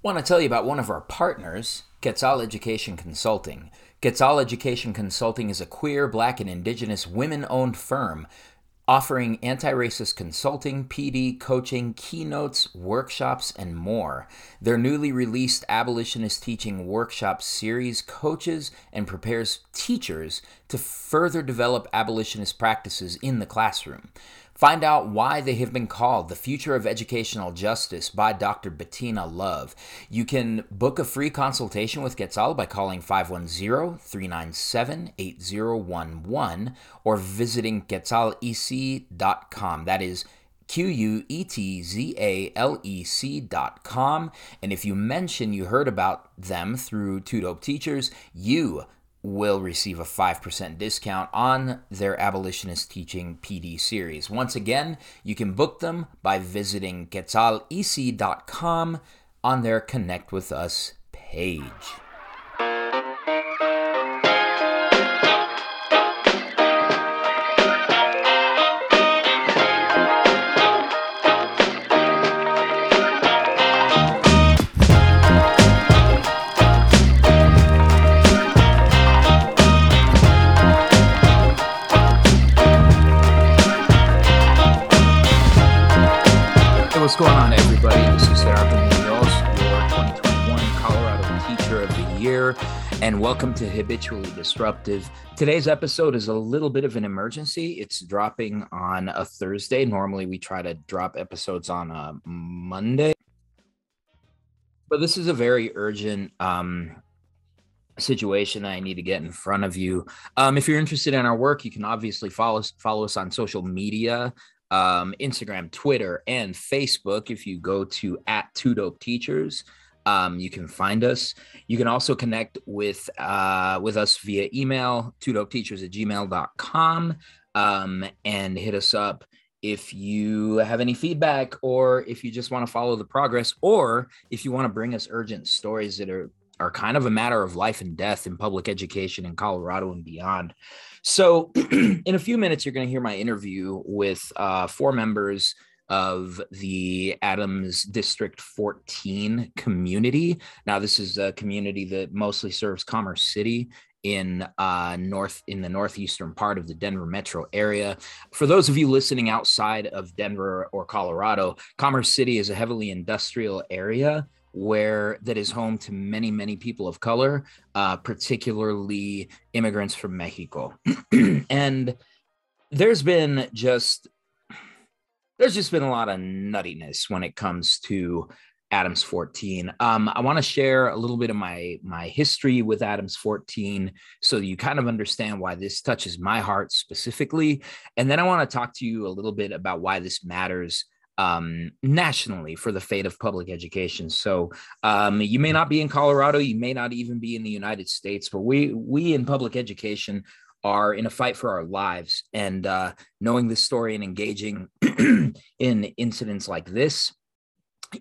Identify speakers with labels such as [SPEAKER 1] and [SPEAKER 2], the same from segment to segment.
[SPEAKER 1] Want to tell you about one of our partners, Quetzal Education Consulting. Quetzal Education Consulting is a queer, black, and indigenous women owned firm offering anti racist consulting, PD, coaching, keynotes, workshops, and more. Their newly released Abolitionist Teaching Workshop series coaches and prepares teachers to further develop abolitionist practices in the classroom. Find out why they have been called the future of educational justice by Dr. Bettina Love. You can book a free consultation with Quetzal by calling 510 397 8011 or visiting quetzalec.com. That is Q U E T Z A L E C dot com. And if you mention you heard about them through Two Dope Teachers, you will receive a 5% discount on their abolitionist teaching PD series. Once again, you can book them by visiting quetzalec.com on their Connect with Us page. And welcome to Habitually Disruptive. Today's episode is a little bit of an emergency. It's dropping on a Thursday. Normally, we try to drop episodes on a Monday, but this is a very urgent um, situation I need to get in front of you. Um, if you're interested in our work, you can obviously follow us, follow us on social media um, Instagram, Twitter, and Facebook. If you go to at Two Dope Teachers, um, you can find us. You can also connect with uh, with us via email, two dope teachers at gmail.com, um, and hit us up if you have any feedback or if you just want to follow the progress or if you want to bring us urgent stories that are are kind of a matter of life and death in public education in Colorado and beyond. So, in a few minutes, you're going to hear my interview with uh, four members of the Adams District 14 community. Now, this is a community that mostly serves Commerce City in uh, north in the northeastern part of the Denver metro area. For those of you listening outside of Denver or Colorado, Commerce City is a heavily industrial area where that is home to many many people of color uh, particularly immigrants from mexico and there's been just there's just been a lot of nuttiness when it comes to adams 14 um, i want to share a little bit of my my history with adams 14 so you kind of understand why this touches my heart specifically and then i want to talk to you a little bit about why this matters um, nationally for the fate of public education. So um, you may not be in Colorado, you may not even be in the United States, but we we in public education are in a fight for our lives. And uh, knowing this story and engaging in incidents like this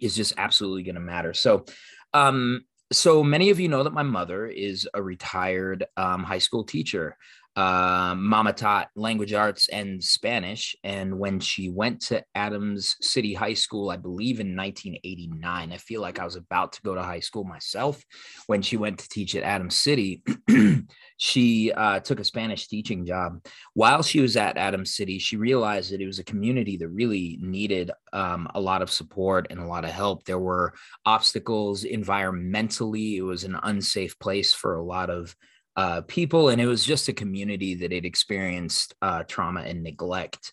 [SPEAKER 1] is just absolutely going to matter. So. Um, so many of you know that my mother is a retired um, high school teacher uh, Mama taught language arts and Spanish. And when she went to Adams City High School, I believe in 1989, I feel like I was about to go to high school myself. When she went to teach at Adams City, she uh, took a Spanish teaching job. While she was at Adams City, she realized that it was a community that really needed um, a lot of support and a lot of help. There were obstacles environmentally, it was an unsafe place for a lot of uh, people, and it was just a community that had experienced uh, trauma and neglect.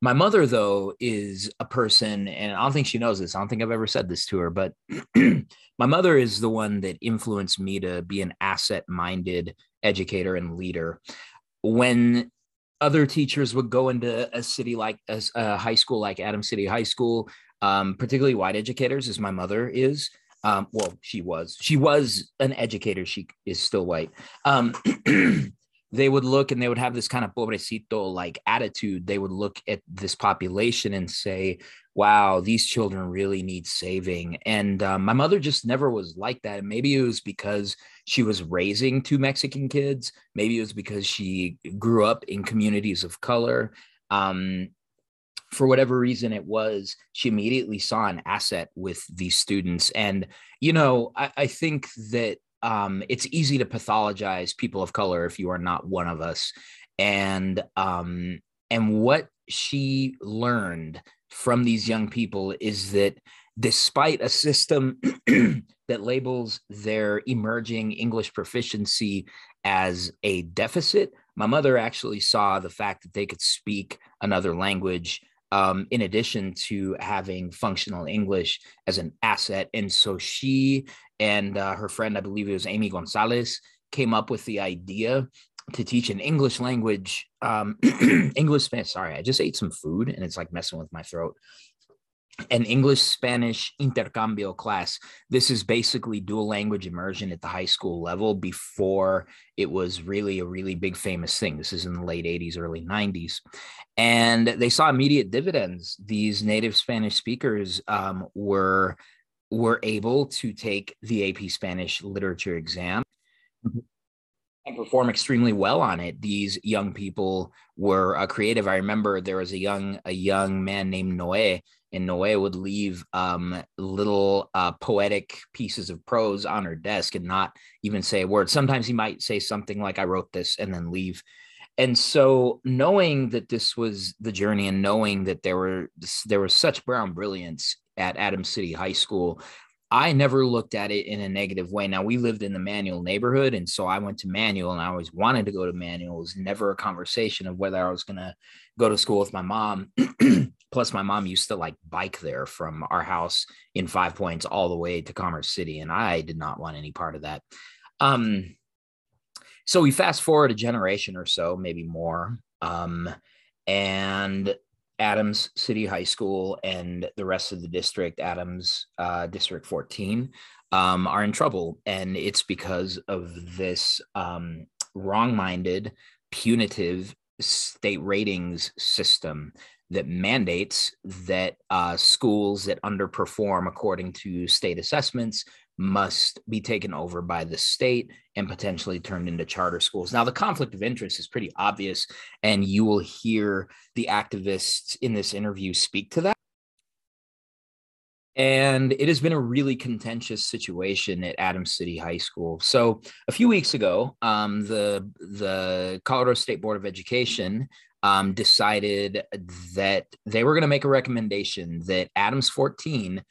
[SPEAKER 1] My mother, though, is a person, and I don't think she knows this. I don't think I've ever said this to her, but my mother is the one that influenced me to be an asset minded educator and leader. When other teachers would go into a city like a, a high school like Adam City High School, um, particularly white educators, as my mother is, um, well, she was. She was an educator. She is still white. Um, they would look and they would have this kind of pobrecito like attitude. They would look at this population and say, wow, these children really need saving. And um, my mother just never was like that. And maybe it was because she was raising two Mexican kids. Maybe it was because she grew up in communities of color. Um, for whatever reason it was, she immediately saw an asset with these students. And, you know, I, I think that um, it's easy to pathologize people of color if you are not one of us. And um, and what she learned from these young people is that despite a system that labels their emerging English proficiency as a deficit, my mother actually saw the fact that they could speak another language um, in addition to having functional English as an asset. And so she and uh, her friend, I believe it was Amy Gonzalez, came up with the idea to teach an English language, um, English Spanish. Sorry, I just ate some food and it's like messing with my throat. An English Spanish intercambio class. This is basically dual language immersion at the high school level before it was really a really big famous thing. This is in the late 80s, early 90s. And they saw immediate dividends. These native Spanish speakers um, were were able to take the AP Spanish literature exam. And perform extremely well on it. These young people were uh, creative. I remember there was a young a young man named Noé, and Noé would leave um, little uh, poetic pieces of prose on her desk and not even say a word. Sometimes he might say something like, "I wrote this," and then leave. And so, knowing that this was the journey, and knowing that there were there was such brown brilliance at Adams City High School, I never looked at it in a negative way. Now we lived in the Manual neighborhood, and so I went to Manual, and I always wanted to go to Manual. It was never a conversation of whether I was gonna go to school with my mom. Plus, my mom used to like bike there from our house in Five Points all the way to Commerce City, and I did not want any part of that. Um, so we fast forward a generation or so, maybe more, um, and Adams City High School and the rest of the district, Adams uh, District 14, um, are in trouble. And it's because of this um, wrong minded, punitive state ratings system that mandates that uh, schools that underperform according to state assessments must be taken over by the state and potentially turned into charter schools. Now, the conflict of interest is pretty obvious, and you will hear the activists in this interview speak to that. And it has been a really contentious situation at Adams City High School. So, a few weeks ago, um, the the Colorado State Board of Education um, decided that they were going to make a recommendation that Adams 14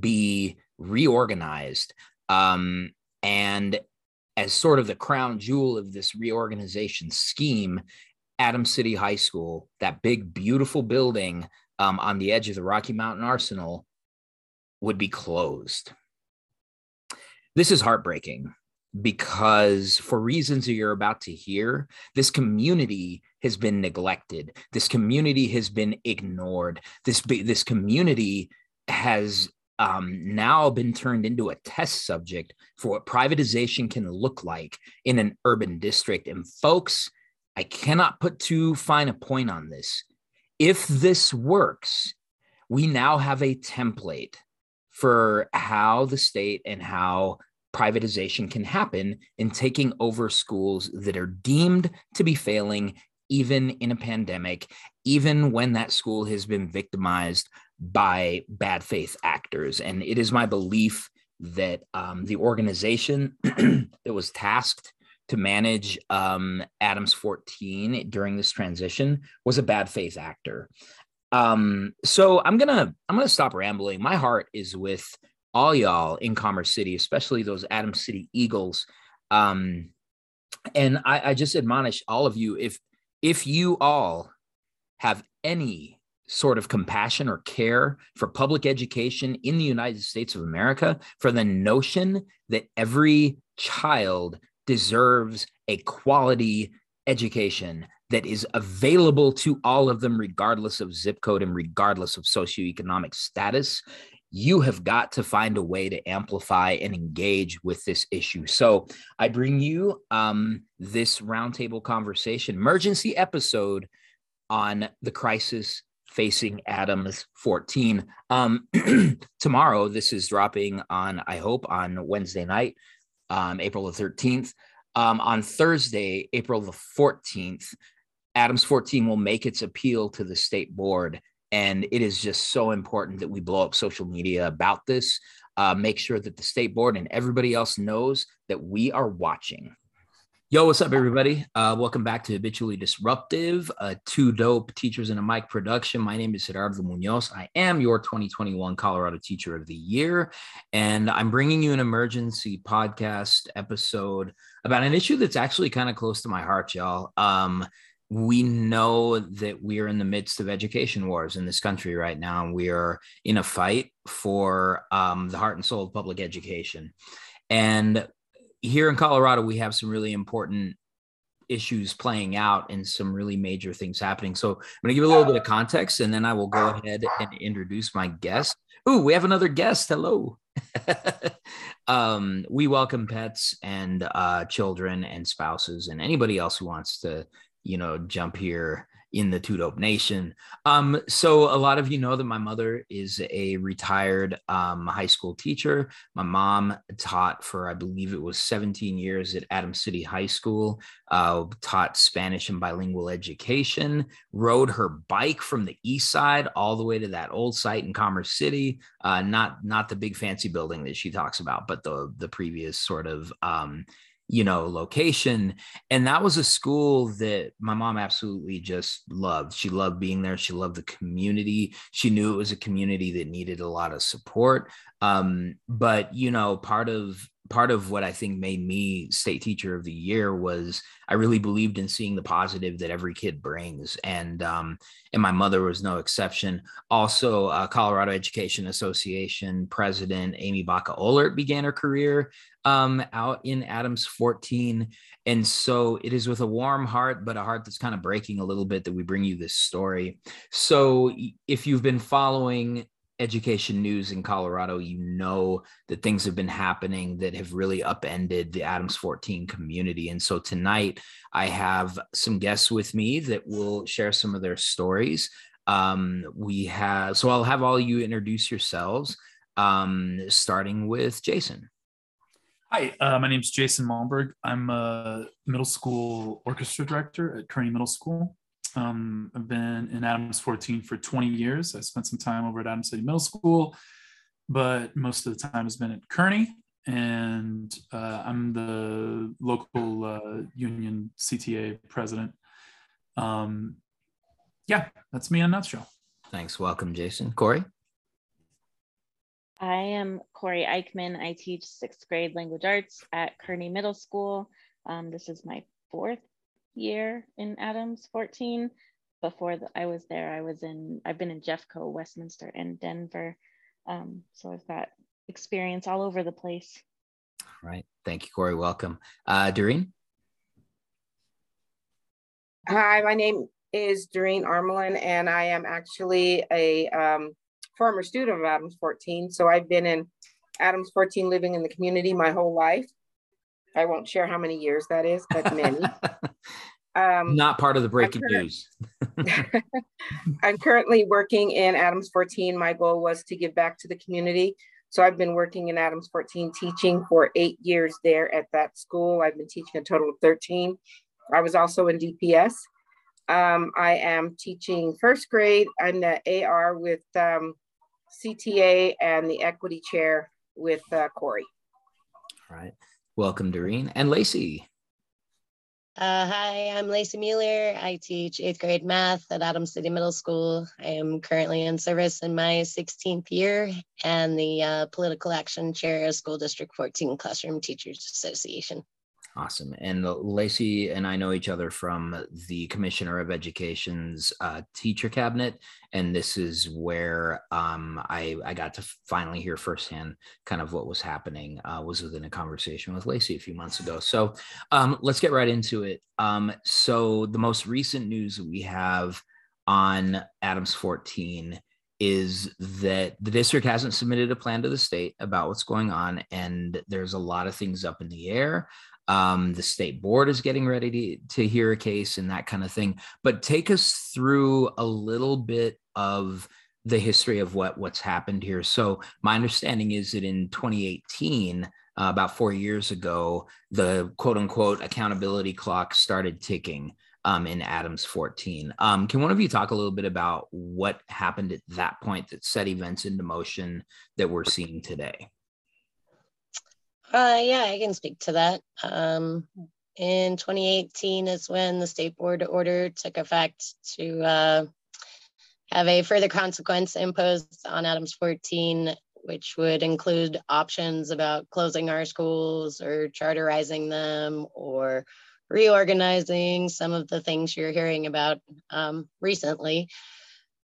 [SPEAKER 1] be reorganized. Um, and as sort of the crown jewel of this reorganization scheme, Adams City High School, that big, beautiful building um, on the edge of the Rocky Mountain Arsenal, would be closed. This is heartbreaking because, for reasons that you're about to hear, this community has been neglected. This community has been ignored. This, this community has um, now been turned into a test subject for what privatization can look like in an urban district. And folks, I cannot put too fine a point on this. If this works, we now have a template for how the state and how privatization can happen in taking over schools that are deemed to be failing, even in a pandemic, even when that school has been victimized by bad faith actors. And it is my belief that um, the organization that was tasked to manage um, Adams 14 during this transition was a bad faith actor. Um, so I'm gonna I'm gonna stop rambling. My heart is with all y'all in Commerce City, especially those Adams City Eagles. Um, and I, I just admonish all of you if if you all have any sort of compassion or care for public education in the United States of America, for the notion that every child deserves a quality education that is available to all of them, regardless of zip code and regardless of socioeconomic status. You have got to find a way to amplify and engage with this issue. So, I bring you um, this roundtable conversation, emergency episode on the crisis facing Adams 14. Um, tomorrow, this is dropping on, I hope, on Wednesday night, um, April the 13th. Um, on Thursday, April the 14th, Adams 14 will make its appeal to the state board And it is just so important that we blow up social media about this. Uh, make sure that the state board and everybody else knows that we are watching. Yo, what's up, everybody? Uh, welcome back to Habitually Disruptive, uh, two dope teachers in a mic production. My name is Gerardo Munoz. I am your 2021 Colorado Teacher of the Year, and I'm bringing you an emergency podcast episode about an issue that's actually kind of close to my heart, y'all. Um, we know that we are in the midst of education wars in this country right now. We are in a fight for um, the heart and soul of public education. And here in Colorado, we have some really important issues playing out and some really major things happening. So I'm going to give a little bit of context and then I will go ahead and introduce my guest. Ooh, we have another guest. Hello. um, we welcome pets and uh, children and spouses and anybody else who wants to, you know, jump here in the Two Dope Nation. Um, so a lot of you know that my mother is a retired um, high school teacher. My mom taught for, I believe it was 17 years at Adams City High School, uh, taught Spanish and bilingual education, rode her bike from the east side all the way to that old site in Commerce City. Uh, not not the big fancy building that she talks about, but the the previous sort of um, you know location. And that was a school that my mom absolutely just loved. She loved being there. She loved the community. She knew it was a community that needed a lot of support. Um, but you know part of part of what I think made me state teacher of the year was I really believed in seeing the positive that every kid brings, and um, and my mother was no exception. Also, uh, Colorado Education Association president Amie Baca Oehlert began her career um, out in Adams 14, and so it is with a warm heart, but a heart that's kind of breaking a little bit that we bring you this story. So if you've been following education news in Colorado, you know that things have been happening that have really upended the Adams 14 community. And so tonight I have some guests with me that will share some of their stories. Um, we have, so I'll have all you introduce yourselves, um, starting with Jason.
[SPEAKER 2] Hi, uh, my name is Jason Malmberg. I'm a middle school orchestra director at Kearney Middle School. Um, I've been in Adams 14 for 20 years. I spent some time over at Adams City Middle School, but most of the time has been at Kearney. And uh, I'm the local uh, union CTA president. Um, yeah, that's me in a nutshell.
[SPEAKER 1] Thanks. Welcome, Jason. Corey?
[SPEAKER 3] I am Corey Eichman. I teach sixth grade language arts at Kearney Middle School. Um, this is my fourth year in Adams 14. Before the, I was there, I was in, I've been in Jeffco, Westminster, and Denver. Um, so I've got experience all over the place.
[SPEAKER 1] All right. Thank you, Corey. Welcome. Uh, Doreen?
[SPEAKER 4] Hi, my name is Doreen Armelin, and I am actually a um, former student of Adams 14. So I've been in Adams 14 living in the community my whole life. I won't share how many years that is, but many.
[SPEAKER 1] um, Not part of the breaking I'm news.
[SPEAKER 4] I'm currently working in Adams 14. My goal was to give back to the community. So I've been working in Adams 14 teaching for eight years there at that school. I've been teaching a total of 13. I was also in DPS. Um, I am teaching first grade. I'm the AR with um, CTA and the equity chair with uh, Corey.
[SPEAKER 1] All right. Welcome, Doreen and Lacey.
[SPEAKER 5] Uh, hi, I'm Lacey Mueller. I teach eighth grade math at Adams City Middle School. I am currently in service in my 16th year and the uh, political action chair of School District 14 Classroom Teachers Association.
[SPEAKER 1] Awesome. And Lacey and I know each other from the Commissioner of Education's uh, teacher cabinet. And this is where um, I, I got to finally hear firsthand kind of what was happening, uh, was within a conversation with Lacey a few months ago. So um, let's get right into it. Um, so the most recent news we have on Adams 14 is that the district hasn't submitted a plan to the state about what's going on and there's a lot of things up in the air um, the state board is getting ready to, to hear a case and that kind of thing. But take us through a little bit of the history of what what's happened here. So my understanding is that in 2018, uh, about four years ago, the quote unquote accountability clock started ticking. um, in Adams 14. Um, can one of you talk a little bit about what happened at that point that set events into motion that we're seeing today?
[SPEAKER 5] Uh, yeah, I can speak to that. Um, in 2018 is when the state board order took effect to uh, have a further consequence imposed on Adams 14, which would include options about closing our schools or charterizing them or reorganizing some of the things you're hearing about um, recently.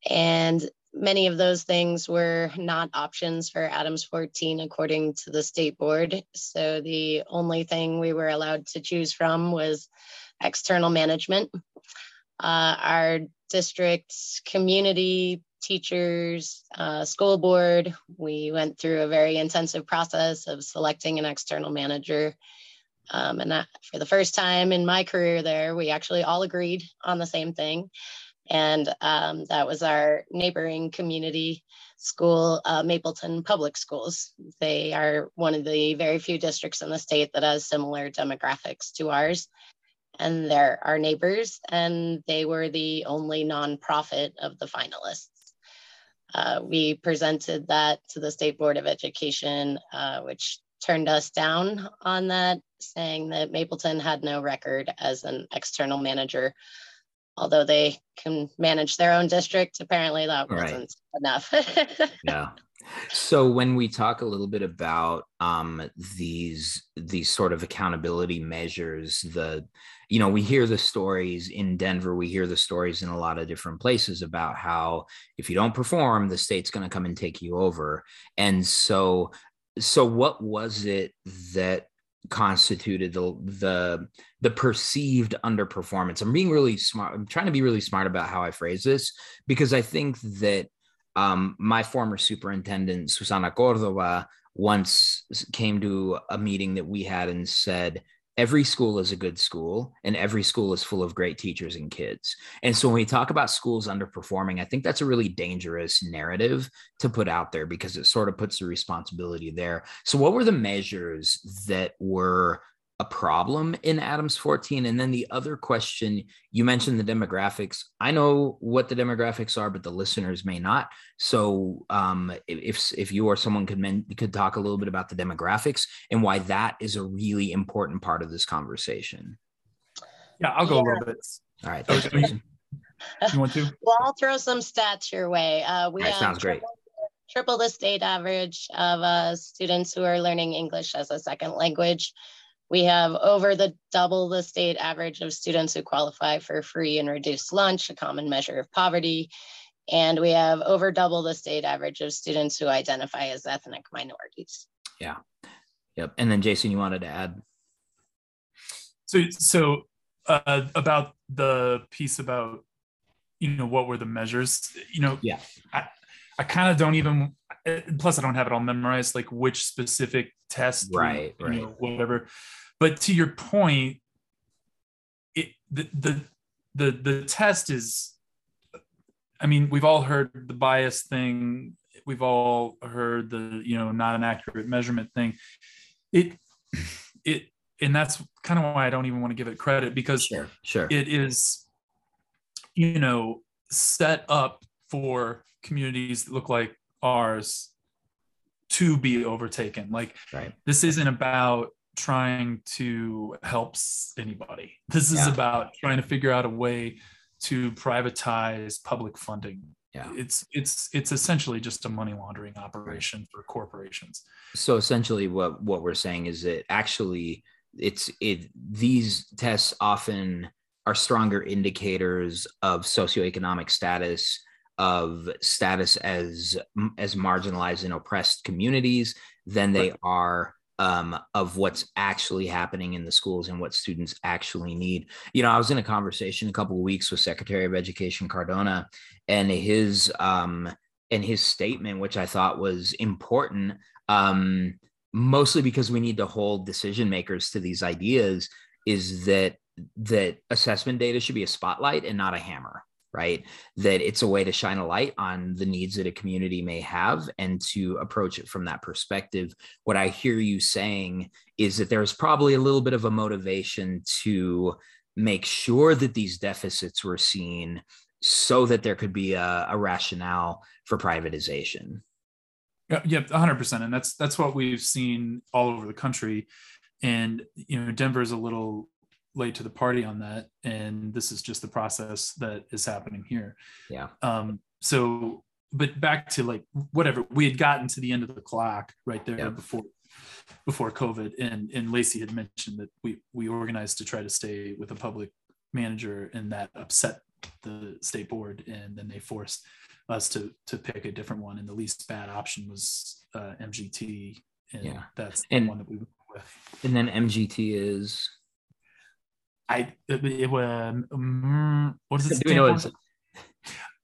[SPEAKER 5] And many of those things were not options for Adams 14 according to the state board. So the only thing we were allowed to choose from was external management. Uh, our district's community, teachers, uh, school board, we went through a very intensive process of selecting an external manager. Um, and that, for the first time in my career there, we actually all agreed on the same thing. And um, that was our neighboring community school, uh, Mapleton Public Schools. They are one of the very few districts in the state that has similar demographics to ours. And they're our neighbors, and they were the only nonprofit of the finalists. Uh, we presented that to the State Board of Education, uh, which turned us down on that, saying that Mapleton had no record as an external manager although they can manage their own district, apparently that wasn't enough.
[SPEAKER 1] yeah. So when we talk a little bit about um, these these sort of accountability measures, the you know we hear the stories in Denver, we hear the stories in a lot of different places about how if you don't perform, the state's going to come and take you over. And so so what was it that constituted the the the perceived underperformance. I'm being really smart. I'm trying to be really smart about how I phrase this because I think that um, my former superintendent Susana Cordova once came to a meeting that we had and said every school is a good school and every school is full of great teachers and kids. And so when we talk about schools underperforming, I think that's a really dangerous narrative to put out there because it sort of puts the responsibility there. So what were the measures that were a problem in Adams 14? And then the other question, you mentioned the demographics. I know what the demographics are, but the listeners may not. So um, if if you or someone could men, could talk a little bit about the demographics and why that is a really important part of this conversation.
[SPEAKER 2] Yeah, I'll go yeah. a little bit.
[SPEAKER 1] All right. Thanks,
[SPEAKER 2] you want to?
[SPEAKER 5] Well, I'll throw some stats your way. Uh,
[SPEAKER 1] we right, sounds great.
[SPEAKER 5] Triple the state average of uh, students who are learning English as a second language. We have over the double the state average of students who qualify for free and reduced lunch, a common measure of poverty. And we have over double the state average of students who identify as ethnic minorities.
[SPEAKER 1] Yeah. Yep. And then Jason, you wanted to add?
[SPEAKER 2] So, so uh, about the piece about, you know, what were the measures, you know,
[SPEAKER 1] yeah,
[SPEAKER 2] I, I kind of don't even, Uh, plus I don't have it all memorized, like which specific test,
[SPEAKER 1] right, right.
[SPEAKER 2] Know, whatever. But to your point it the, the the the test is i mean we've all heard the bias thing. We've all heard the you know not an accurate measurement thing. It it and that's kind of why i don't even want to give it credit because
[SPEAKER 1] sure sure.
[SPEAKER 2] it is you know set up for communities that look like ours to be overtaken like
[SPEAKER 1] right.
[SPEAKER 2] this isn't about trying to help anybody. This is yeah. about trying to figure out a way to privatize public funding.
[SPEAKER 1] Yeah.
[SPEAKER 2] It's it's it's essentially just a money laundering operation for corporations.
[SPEAKER 1] So essentially what what we're saying is that actually it's it these tests often are stronger indicators of socioeconomic status of status as as marginalized and oppressed communities than they are um, of what's actually happening in the schools and what students actually need. You know, I was in a conversation a couple of weeks with Secretary of Education Cardona, and his um, and his statement, which I thought was important, um, mostly because we need to hold decision makers to these ideas, is that that assessment data should be a spotlight and not a hammer right? That it's a way to shine a light on the needs that a community may have and to approach it from that perspective. What I hear you saying is that there's probably a little bit of a motivation to make sure that these deficits were seen so that there could be a, a rationale for privatization.
[SPEAKER 2] Yeah, yeah, 100%. And that's that's what we've seen all over the country. And you know, Denver is a little late to the party on that, and this is just the process that is happening here.
[SPEAKER 1] Yeah.
[SPEAKER 2] Um. So, but back to like whatever we had gotten to the end of the clock right there before before COVID, and and Lacey had mentioned that we we organized to try to stay with a public manager, and that upset the state board, and then they forced us to to pick a different one, and the least bad option was uh, MGT, and
[SPEAKER 1] Yeah.
[SPEAKER 2] that's
[SPEAKER 1] And-
[SPEAKER 2] the one that we went with.
[SPEAKER 1] And then MGT is
[SPEAKER 2] I it, it was um, what does it
[SPEAKER 1] know
[SPEAKER 2] for?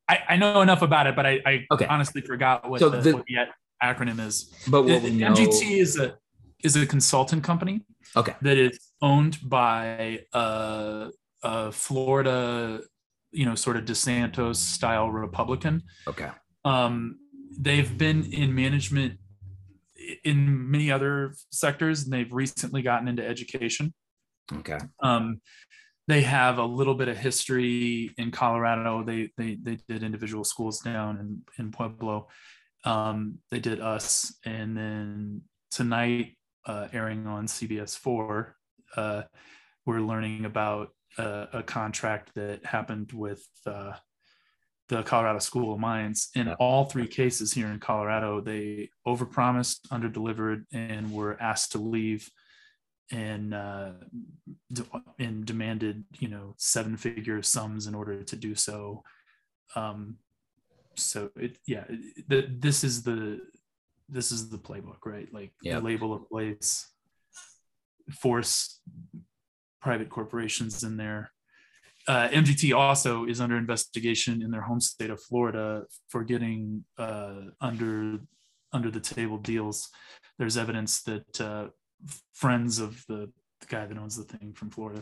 [SPEAKER 2] I, I know enough about it, but I, I
[SPEAKER 1] Okay.
[SPEAKER 2] honestly forgot what,
[SPEAKER 1] So
[SPEAKER 2] the,
[SPEAKER 1] the-
[SPEAKER 2] what the acronym is.
[SPEAKER 1] but what
[SPEAKER 2] The-
[SPEAKER 1] we know,
[SPEAKER 2] MGT is a is a consultant company
[SPEAKER 1] Okay.
[SPEAKER 2] that is owned by a, a Florida, you know, sort of DeSantis style Republican.
[SPEAKER 1] Okay.
[SPEAKER 2] Um, they've been in management in many other sectors, and they've recently gotten into education.
[SPEAKER 1] Okay.
[SPEAKER 2] Um, they have a little bit of history in Colorado. They they they did individual schools down in in Pueblo. Um, they did us, and then tonight, uh, airing on CBS four, uh, we're learning about uh, a contract that happened with uh, the Colorado School of Mines. In all three cases here in Colorado, they overpromised, underdelivered, and were asked to leave and uh, de- and demanded you know seven figure sums in order to do so. Um, so it yeah, the, this is the this is the playbook, right? Like
[SPEAKER 1] Yep.
[SPEAKER 2] label a place, force private corporations in there. Uh, MGT also is under investigation in their home state of Florida for getting uh, under under the table deals. There's evidence that uh, friends of the, the guy that owns the thing from Florida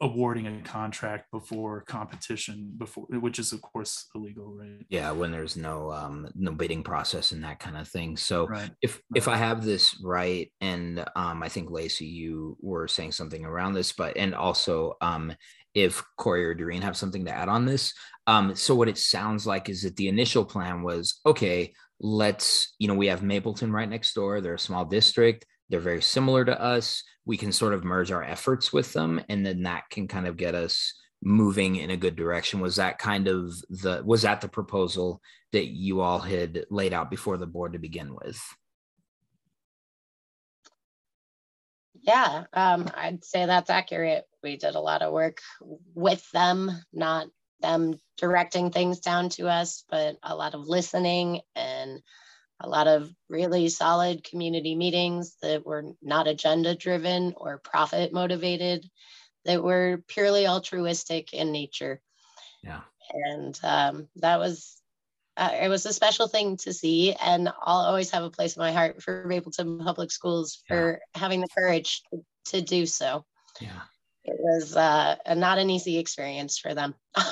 [SPEAKER 2] awarding a contract before competition before which is of course illegal right
[SPEAKER 1] Yeah, when there's no um no bidding process and that kind of thing. So
[SPEAKER 2] right
[SPEAKER 1] if if I have this right, and um, I think Lacey, you were saying something around this, but and also um, if Corey or Doreen have something to add on this, um, so what it sounds like is that the initial plan was okay. Let's you know we have Mapleton right next door. They're a small district. They're very similar to us. We can sort of merge our efforts with them, and then that can kind of get us moving in a good direction. Was that kind of the was that the proposal that you all had laid out before the board to begin with?
[SPEAKER 5] Yeah, um, I'd say that's accurate. We did a lot of work with them, not them directing things down to us, but a lot of listening and a lot of really solid community meetings that were not agenda driven or profit motivated, that were purely altruistic in nature.
[SPEAKER 1] Yeah.
[SPEAKER 5] And um, that was, uh, it was a special thing to see. And I'll always have a place in my heart for Mapleton Public Schools for having the courage to do so.
[SPEAKER 1] Yeah.
[SPEAKER 5] It was uh, not an easy experience for them.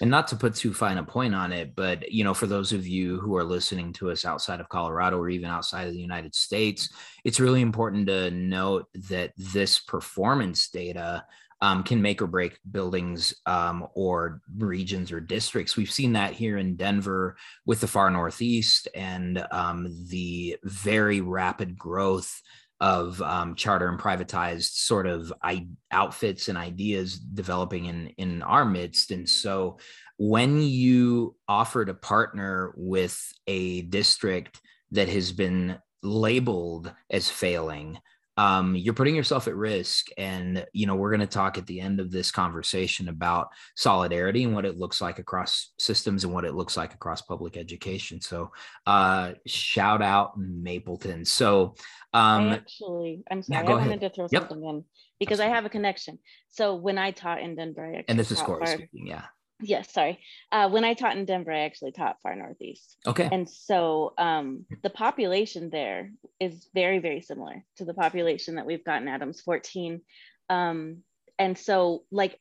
[SPEAKER 1] And not to put too fine a point on it, but you know, for those of you who are listening to us outside of Colorado or even outside of the United States, it's really important to note that this performance data um, can make or break buildings um, or regions or districts. We've seen that here in Denver with the far northeast and um, the very rapid growth of um, charter and privatized sort of I- outfits and ideas developing in in our midst. And so, when you offer to partner with a district that has been labeled as failing, um, you're putting yourself at risk. And you know, we're going to talk at the end of this conversation about solidarity and what it looks like across systems and what it looks like across public education. So, uh, shout out Mapleton. So.
[SPEAKER 3] I
[SPEAKER 1] Um,
[SPEAKER 3] actually, I'm sorry,
[SPEAKER 1] go
[SPEAKER 3] I
[SPEAKER 1] ahead.
[SPEAKER 3] wanted to throw
[SPEAKER 1] Yep.
[SPEAKER 3] something in because I have a connection. So when I taught in Denver, I
[SPEAKER 1] and this is Corey speaking. Yeah.
[SPEAKER 3] Yes, sorry. Uh, when I taught in Denver, I actually taught far northeast,
[SPEAKER 1] Okay.
[SPEAKER 3] and so um, the population there is very, very similar to the population that we've got in Adams 14. Um, and so, like,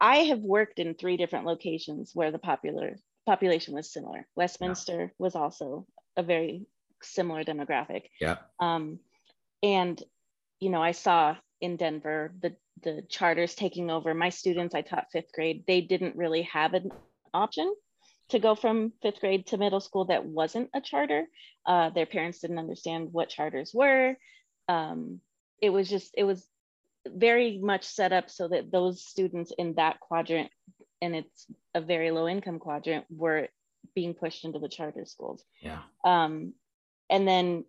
[SPEAKER 3] I have worked in three different locations where the popular population was similar. Westminster was also a very similar demographic.
[SPEAKER 1] Yeah.
[SPEAKER 3] Um, and you know, I saw in Denver the the charters taking over. My students, I taught fifth grade, they didn't really have an option to go from fifth grade to middle school that wasn't a charter. Uh, their parents didn't understand what charters were. Um, it was just, it was very much set up so that those students in that quadrant, and it's a very low income quadrant, were being pushed into the charter schools.
[SPEAKER 1] Yeah.
[SPEAKER 3] Um, and then,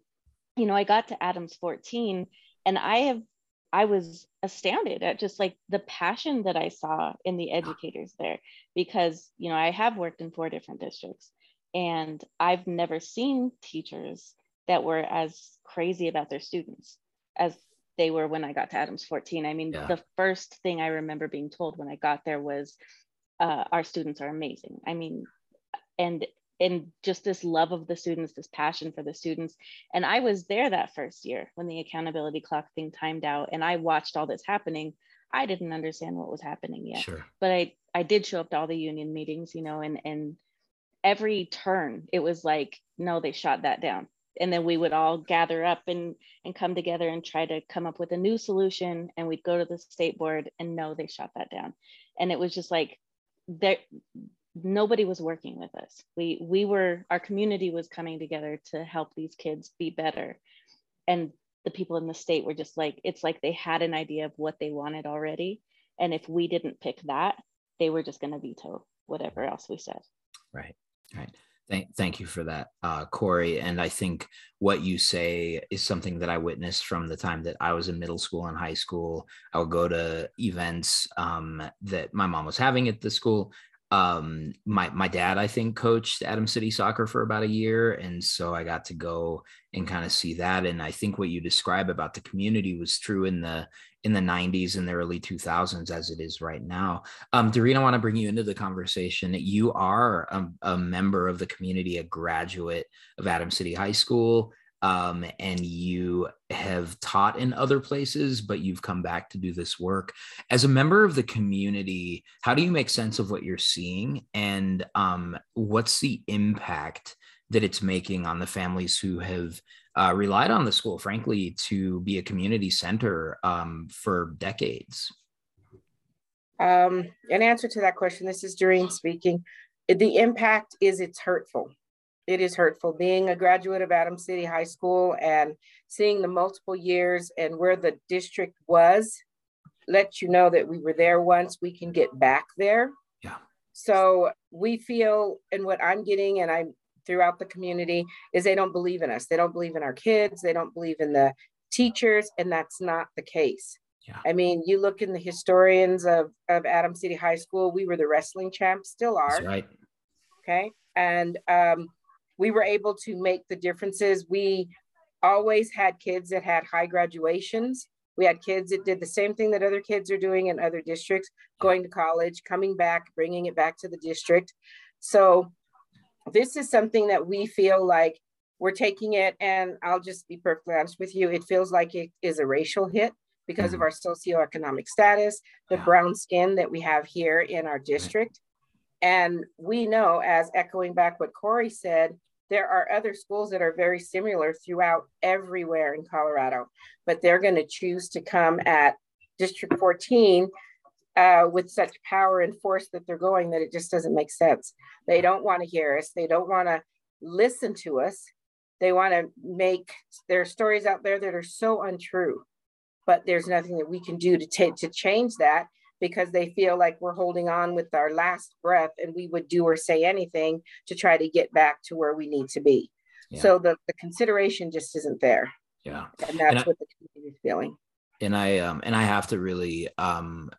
[SPEAKER 3] you know, I got to Adams 14 and I have I was astounded at just like the passion that I saw in the educators there because, you know, I have worked in four different districts and I've never seen teachers that were as crazy about their students as they were when I got to Adams 14. I mean,
[SPEAKER 1] Yeah.
[SPEAKER 3] the first thing I remember being told when I got there was, uh, our students are amazing. I mean, and and just this love of the students, this passion for the students. And I was there that first year when the accountability clock thing timed out and I watched all this happening. I didn't understand what was happening yet,
[SPEAKER 1] Sure.
[SPEAKER 3] but I I did show up to all the union meetings, you know, and and every turn it was like, no, they shot that down. And then we would all gather up and and come together and try to come up with a new solution. And we'd go to the state board and no, they shot that down. And it was just like there nobody was working with us. We we were our community was coming together to help these kids be better. And the people in the state were just like it's like they had an idea of what they wanted already. And if we didn't pick that, they were just going to veto whatever else we said.
[SPEAKER 1] Right. Right. Thank, thank you for that, uh, Corey. And I think what you say is something that I witnessed from the time that I was in middle school and high school. I would go to events um, that my mom was having at the school. Um, my my dad, I think, coached Adam City soccer for about a year, and so I got to go and kind of see that. And I think what you describe about the community was true in the in the 90s and the early 2000s as it is right now. Um, Doreen, I want to bring you into the conversation. You are a, a member of the community, a graduate of Adam City High School, um, and you have taught in other places, but you've come back to do this work. As a member of the community, how do you make sense of what you're seeing, and um, what's the impact that it's making on the families who have uh, relied on the school, frankly, to be a community center um, for decades?
[SPEAKER 4] Um, in answer to that question, this is Doreen speaking. The impact is it's hurtful. It is hurtful. Being a graduate of Adams City High School and seeing the multiple years and where the district was, let you know that we were there once, we can get back there.
[SPEAKER 1] Yeah.
[SPEAKER 4] So we feel, and what I'm getting, and I'm throughout the community, is they don't believe in us. They don't believe in our kids. They don't believe in the teachers, and that's not the case.
[SPEAKER 1] Yeah.
[SPEAKER 4] I mean, you look in the historians of, of Adam City High School, we were the wrestling champs, still are.
[SPEAKER 1] That's right.
[SPEAKER 4] Okay. And um, we were able to make the differences. We always had kids that had high graduations. We had kids that did the same thing that other kids are doing in other districts, going to college, coming back, bringing it back to the district. So this is something that we feel like we're taking it, and I'll just be perfectly honest with you, it feels like it is a racial hit because of
[SPEAKER 1] Mhm.
[SPEAKER 4] our socioeconomic status, the
[SPEAKER 1] Yeah.
[SPEAKER 4] brown skin that we have here in our district. And we know, as echoing back what Corey said, there are other schools that are very similar throughout everywhere in Colorado, but they're going to choose to come at District 14 uh, with such power and force that they're going that it just doesn't make sense. They don't want to hear us. They don't want to listen to us. They want to make there are stories out there that are so untrue, but there's nothing that we can do to take to change that because they feel like we're holding on with our last breath and we would do or say anything to try to get back to where we need to be.
[SPEAKER 1] Yeah.
[SPEAKER 4] So the, the consideration just isn't there.
[SPEAKER 1] Yeah.
[SPEAKER 4] And that's
[SPEAKER 1] And I-
[SPEAKER 4] what the community is feeling.
[SPEAKER 1] and I um and I have to really um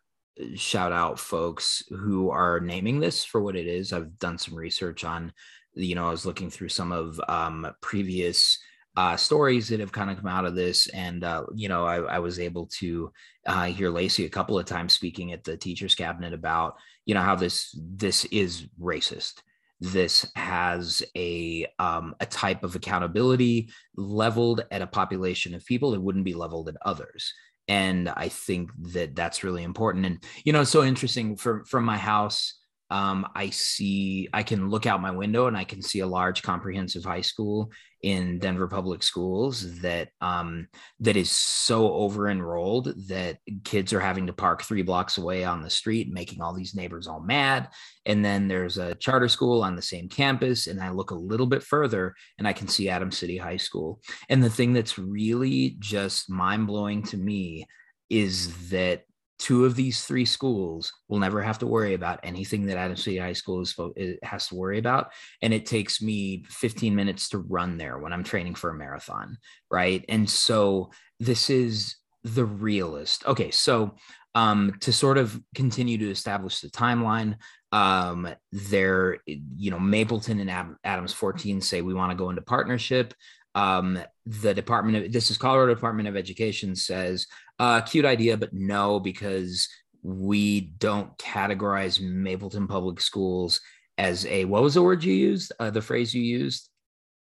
[SPEAKER 1] shout out folks who are naming this for what it is. I've done some research on, you know, I was looking through some of um previous uh stories that have kind of come out of this, and uh, you know, I, I was able to uh hear Lacey a couple of times speaking at the teachers cabinet about, you know, how this this is racist. This has a um, a type of accountability leveled at a population of people that wouldn't be leveled at others and i think that that's really important and you know it's so interesting from from my house um, I see, I can look out my window and I can see a large comprehensive high school in Denver Public Schools that um, that is so over enrolled that kids are having to park three blocks away on the street, making all these neighbors all mad. And then there's a charter school on the same campus, and I look a little bit further and I can see Adams City High School. And the thing that's really just mind blowing to me is that two of these three schools will never have to worry about anything that Adams City High School is, has to worry about. And it takes me 15 minutes to run there when I'm training for a marathon. Right. And so this is the realist. Okay. So um, to sort of continue to establish the timeline, um, there, you know, Mapleton and Adams 14 say we want to go into partnership um, the department of this is colorado department of education says uh, cute idea, but no, because we don't categorize Mapleton Public Schools as a what was the word you used? Uh, the phrase you used?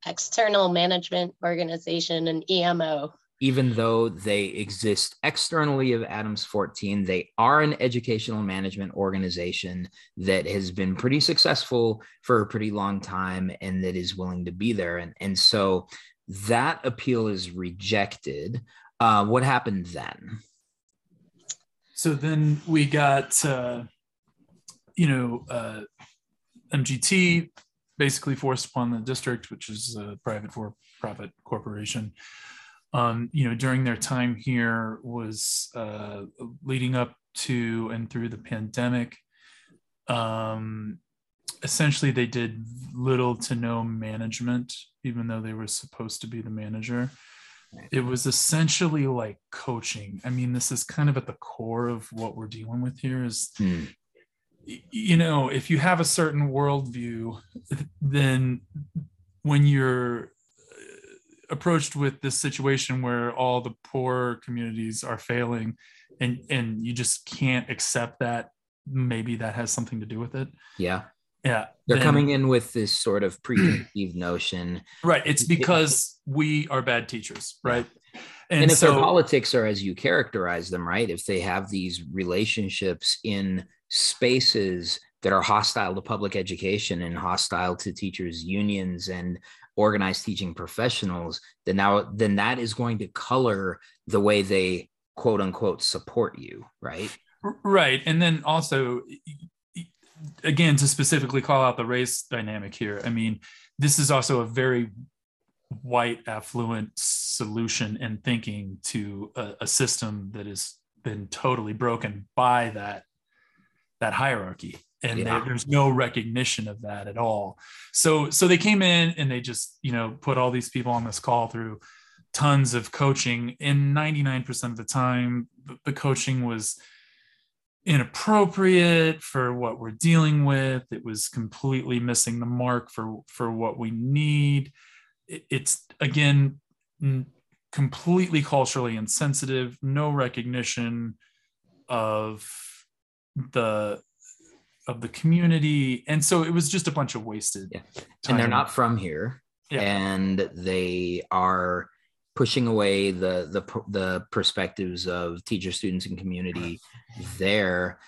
[SPEAKER 5] External management organization, an EMO.
[SPEAKER 1] Even though they exist externally of Adams 14, they are an educational management organization that has been pretty successful for a pretty long time and that is willing to be there. And, and so that appeal is rejected. Uh, what happened then?
[SPEAKER 2] So then we got, uh, you know, uh, MGT basically forced upon the district, which is a private for-profit corporation. Um, you know, during their time here was uh, leading up to and through the pandemic. Um, essentially, they did little to no management, even though they were supposed to be the manager it was essentially like coaching i mean this is kind of at the core of what we're dealing with here is hmm. you know if you have a certain worldview then when you're uh, approached with this situation where all the poor communities are failing and and you just can't accept that maybe that has something to do with it
[SPEAKER 1] yeah
[SPEAKER 2] yeah
[SPEAKER 1] they're then, coming in with this sort of preconceived notion.
[SPEAKER 2] Right it's because we are bad teachers right?
[SPEAKER 1] And, and if so, their politics are as you characterize them right if they have these relationships in spaces that are hostile to public education and hostile to teachers unions and organized teaching professionals then now then that is going to color the way they quote unquote support you right?
[SPEAKER 2] Right and then also again to specifically call out the race dynamic here i mean this is also a very white affluent solution and thinking to a, a, system that has been totally broken by that that hierarchy. And yeah. there, there's no recognition of that at all. So so they came in and they just you know put all these people on this call through tons of coaching. And 99% of the time the coaching was inappropriate for what we're dealing with. It was completely missing the mark for for what we need. It's again completely culturally insensitive no recognition of the of the community. And so it was just a bunch of wasted
[SPEAKER 1] yeah. and they're not from here. Yeah. and they are pushing away the the the perspectives of teacher students and community there.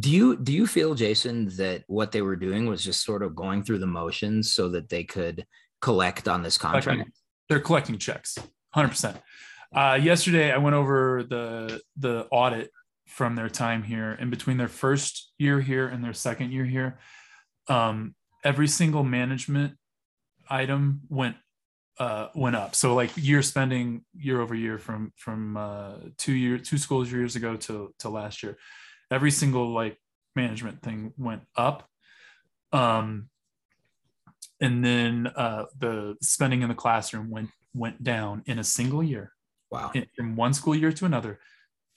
[SPEAKER 1] Do you do you feel jason that what they were doing was just sort of going through the motions so that they could collect on this contract?
[SPEAKER 2] They're collecting checks 100% uh, yesterday i went over the the audit from their time here. And between their first year here and their second year here um, every single management item went uh, went up. So like year spending year over year from from uh, two year two schools years ago to to last year, every single like management thing went up. Um, and then uh, the spending in the classroom went went down in a single year.
[SPEAKER 1] Wow!
[SPEAKER 2] In, from one school year to another,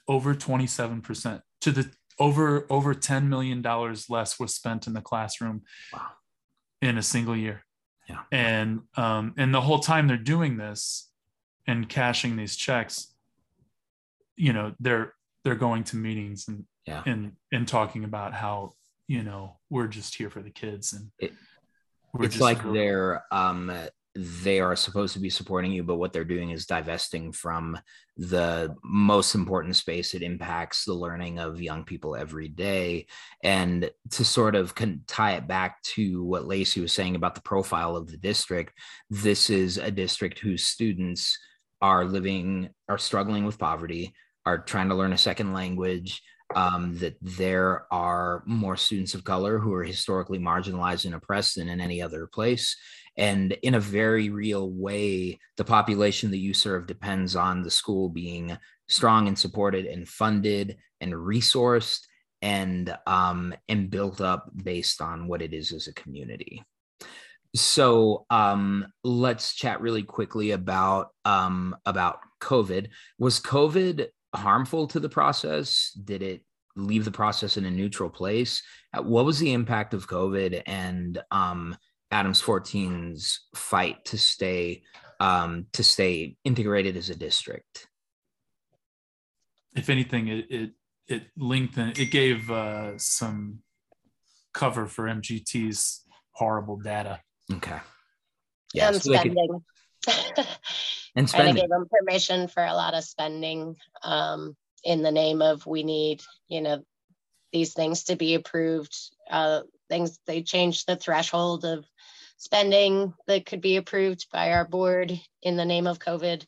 [SPEAKER 2] over twenty seven percent to the over over ten million dollars less was spent in the classroom. Wow! In a single year.
[SPEAKER 1] Yeah.
[SPEAKER 2] And um, and the whole time they're doing this and cashing these checks, you know, they're they're going to meetings and
[SPEAKER 1] yeah.
[SPEAKER 2] and and talking about how you know we're just here for the kids and
[SPEAKER 1] it, it's like they're um they are supposed to be supporting you, but what they're doing is divesting from the most important space it impacts the learning of young people every day. And to sort of tie it back to what Lacey was saying about the profile of the district, this is a district whose students are living, are struggling with poverty, are trying to learn a second language, um, that there are more students of color who are historically marginalized and oppressed than in any other place. And in a very real way, the population that you serve depends on the school being strong and supported and funded and resourced and um, and built up based on what it is as a community. So um, let's chat really quickly about um, about COVID. Was COVID harmful to the process? Did it leave the process in a neutral place? What was the impact of COVID and um, Adams 14's fight to stay um, to stay integrated as a district?
[SPEAKER 2] If anything, it it, it lengthened. It gave uh, some cover for MGT's horrible data.
[SPEAKER 1] Okay.
[SPEAKER 5] Yeah, and so spending.
[SPEAKER 1] Could, and spending.
[SPEAKER 5] And it gave them permission for a lot of spending um, in the name of we need, you know, these things to be approved. Uh, things they changed the threshold of spending that could be approved by our board in the name of COVID,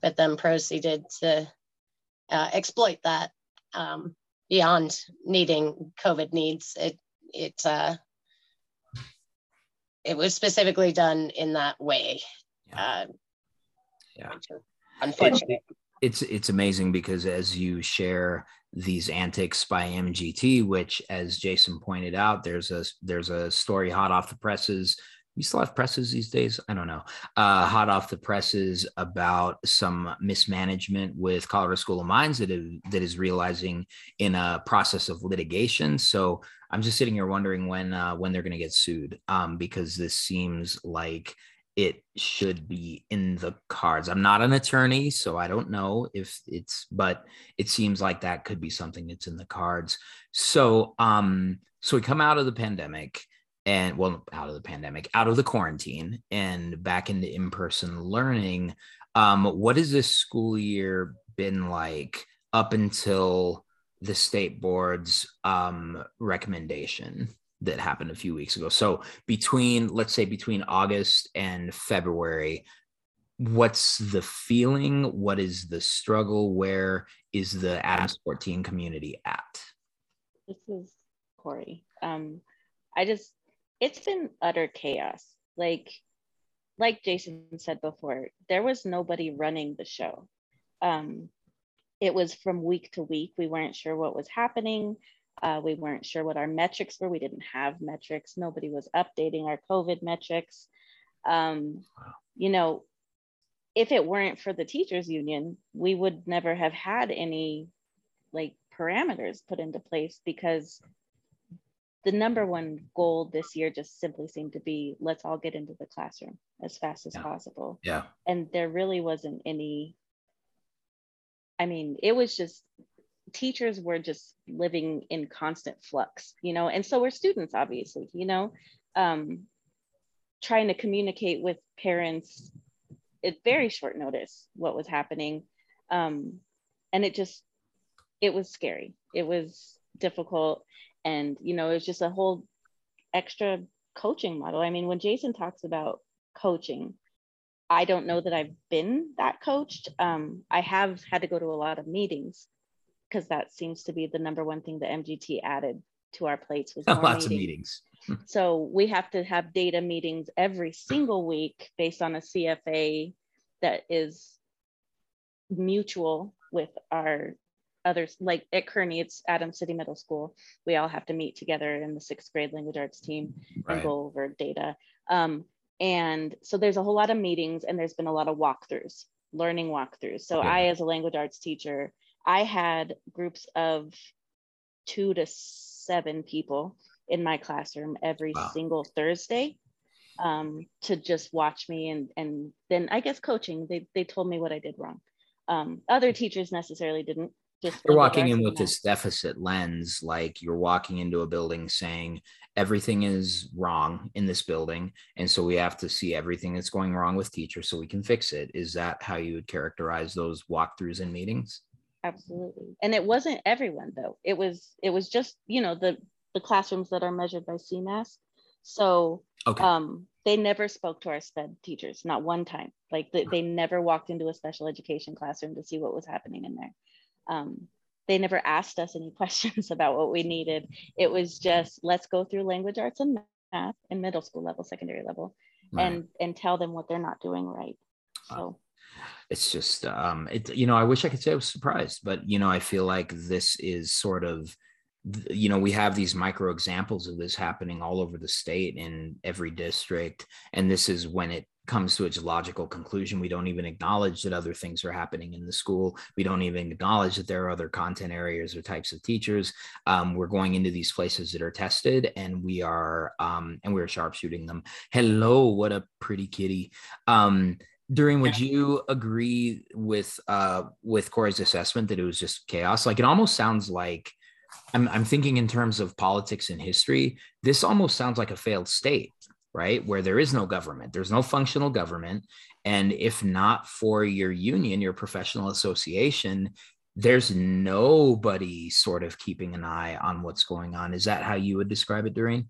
[SPEAKER 5] but then proceeded to uh, exploit that um, beyond needing COVID needs. It it uh, it was specifically done in that way.
[SPEAKER 1] Yeah.
[SPEAKER 5] Uh,
[SPEAKER 1] yeah.
[SPEAKER 5] Unfortunate.
[SPEAKER 1] It, it's it's amazing because as you share these antics by MGT, which, as Jason pointed out, there's a there's a story hot off the presses we still have presses these days. I don't know. Uh, hot off the presses about some mismanagement with Colorado School of Mines that is, that is realizing in a process of litigation. So I'm just sitting here wondering when uh, when they're going to get sued um, because this seems like it should be in the cards. I'm not an attorney, so I don't know if it's, but it seems like that could be something that's in the cards. So, um, so we come out of the pandemic and well out of the pandemic out of the quarantine and back into in-person learning um, what has this school year been like up until the state board's um, recommendation that happened a few weeks ago? So between let's say between august and february what's the feeling? What is the struggle? Where is the adams 14 community at?
[SPEAKER 3] This is corey. Um, i just it's been utter chaos. Like, like Jason said before, there was nobody running the show. Um, it was from week to week. We weren't sure what was happening. Uh, we weren't sure what our metrics were. We didn't have metrics. Nobody was updating our COVID metrics. Um, you know, if it weren't for the teachers union, we would never have had any like parameters put into place because the number one goal this year just simply seemed to be let's all get into the classroom as fast as
[SPEAKER 1] yeah.
[SPEAKER 3] possible.
[SPEAKER 1] Yeah.
[SPEAKER 3] And there really wasn't any, I mean, it was just teachers were just living in constant flux, you know, and so were students, obviously, you know, um, trying to communicate with parents at very short notice what was happening. Um, and it just, it was scary. It was difficult and you know it's just a whole extra coaching model. I mean when jason talks about coaching i don't know that i've been that coached. Um, i have had to go to a lot of meetings because that seems to be the number one thing that mgt added to our plates was
[SPEAKER 1] lots
[SPEAKER 3] meetings.
[SPEAKER 1] of meetings.
[SPEAKER 3] so we have to have data meetings every single week based on a cfa that is mutual with our others like at Kearney, it's Adams City Middle School. We all have to meet together in the sixth grade language arts team right. and go over data. Um, and so there's a whole lot of meetings and there's been a lot of walkthroughs, learning walkthroughs. So yeah. I, as a language arts teacher, I had groups of two to seven people in my classroom every wow. single Thursday um, to just watch me and and then I guess coaching. They they told me what I did wrong. Um, other teachers necessarily didn't, just
[SPEAKER 1] You're walking in with
[SPEAKER 3] math.
[SPEAKER 1] this deficit lens, like you're walking into a building saying everything is wrong in this building. And so we have to see everything that's going wrong with teachers so we can fix it. Is that how you would characterize those walkthroughs and meetings?
[SPEAKER 3] Absolutely. And it wasn't everyone though. It was it was just, you know, the the classrooms that are measured by CMAS. So
[SPEAKER 1] Okay.
[SPEAKER 3] um they never spoke to our sped teachers, not one time. Like they, they never walked into a special education classroom to see what was happening in there. Um, they never asked us any questions about what we needed. It was just let's go through language arts and math in middle school level, secondary level,
[SPEAKER 1] Right.
[SPEAKER 3] and and tell them what they're not doing right. So
[SPEAKER 1] it's just um it you know i wish i could say i was surprised but you know i feel like this is sort of you know we have these micro examples of this happening all over the state in every district and this is when it comes to its logical conclusion. We don't even acknowledge that other things are happening in the school. We don't even acknowledge that there are other content areas or types of teachers. Um, we're going into these places that are tested and we are um, and we're sharpshooting them. Hello what a pretty kitty. Um, During, would you agree with uh with Corey's assessment that it was just chaos? Like it almost sounds like I'm I'm thinking in terms of politics and history. This almost sounds like a failed state, right? Where there is no government, there's no functional government, and if not for your union, your professional association, there's nobody sort of keeping an eye on what's going on. Is that how you would describe it, Doreen?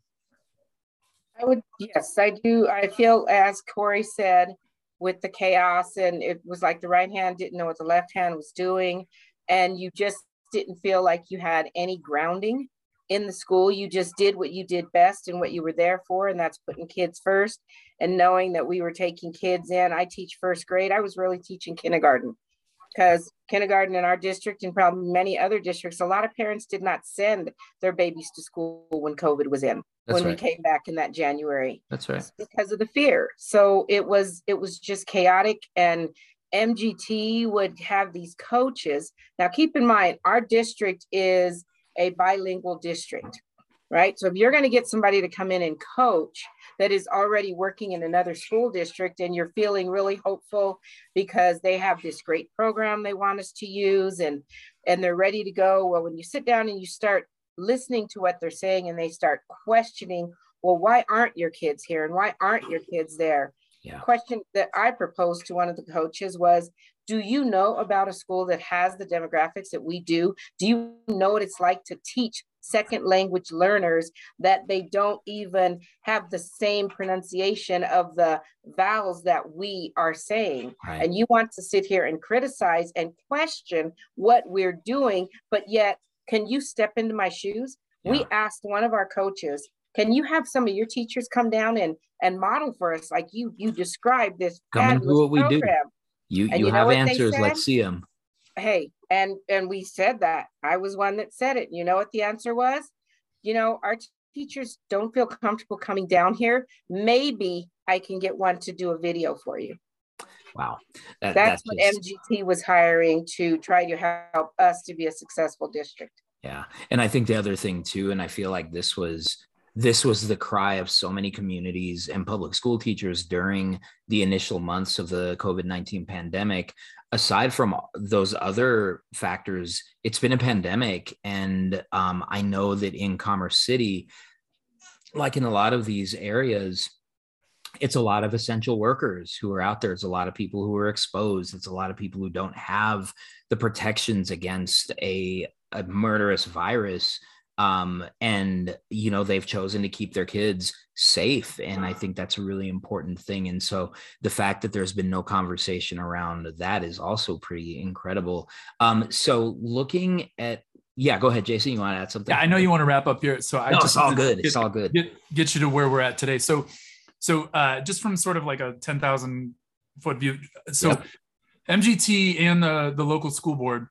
[SPEAKER 4] I would, yes, I do. I feel as Corey said, with the chaos, and it was like the right hand didn't know what the left hand was doing, and you just didn't feel like you had any grounding in the school. You just did what you did best and what you were there for, and that's putting kids first and knowing that we were taking kids in. I teach first grade. I was really teaching kindergarten because kindergarten in our district and probably many other districts, a lot of parents did not send their babies to school when COVID was in,
[SPEAKER 1] That's
[SPEAKER 4] when
[SPEAKER 1] right.
[SPEAKER 4] we came back in that January
[SPEAKER 1] That's right.
[SPEAKER 4] because of the fear. So it was it was just chaotic and MGT would have these coaches. Now keep in mind our district is a bilingual district. Right? So if you're going to get somebody to come in and coach that is already working in another school district and you're feeling really hopeful because they have this great program they want us to use and and they're ready to go, well when you sit down and you start listening to what they're saying and they start questioning well, why aren't your kids here and why aren't your kids there?
[SPEAKER 1] Yeah.
[SPEAKER 4] Question that I proposed to one of the coaches was Do you know about a school that has the demographics that we do? Do you know what it's like to teach second language learners that they don't even have the same pronunciation of the vowels that we are saying?
[SPEAKER 1] Right.
[SPEAKER 4] And you want to sit here and criticize and question what we're doing, but yet, can you step into my shoes? We asked one of our coaches, can you have some of your teachers come down and and model for us like you you described this
[SPEAKER 1] Come and do
[SPEAKER 4] fabulous
[SPEAKER 1] what we do.
[SPEAKER 4] program?
[SPEAKER 1] You
[SPEAKER 4] And
[SPEAKER 1] you,
[SPEAKER 4] you know
[SPEAKER 1] have answers. Let's see them.
[SPEAKER 4] Hey, and and we said that. I was one that said it. You know what the answer was? You know, our t- teachers don't feel comfortable coming down here. Maybe I can get one to do a video for you.
[SPEAKER 1] Wow. That,
[SPEAKER 4] That's what
[SPEAKER 1] just-
[SPEAKER 4] MGT was hiring to try to help us to be a successful district.
[SPEAKER 1] Yeah. And I think the other thing too, and I feel like this was this was the cry of so many communities and public school teachers during the initial months of the COVID-19 pandemic. Aside from those other factors, it's been a pandemic. And um, I know that in Commerce City, like in a lot of these areas, it's a lot of essential workers who are out there. It's a lot of people who are exposed. It's a lot of people who don't have the protections against a, a murderous virus. Um, and, you know, they've chosen to keep their kids safe. And I think that's a really important thing. And so the fact that there's been no conversation around that is also pretty incredible. Um, so looking at, yeah, go ahead, Jason. You want to add something?
[SPEAKER 2] Yeah, I know you want to wrap up here, so I
[SPEAKER 1] No,
[SPEAKER 2] just
[SPEAKER 1] it's all good.
[SPEAKER 2] Get,
[SPEAKER 1] It's all good.
[SPEAKER 2] Get, get you to where we're at today. So, so uh, just from sort of like a ten thousand foot view. So,
[SPEAKER 1] Yep.
[SPEAKER 2] MGT and the the local school board,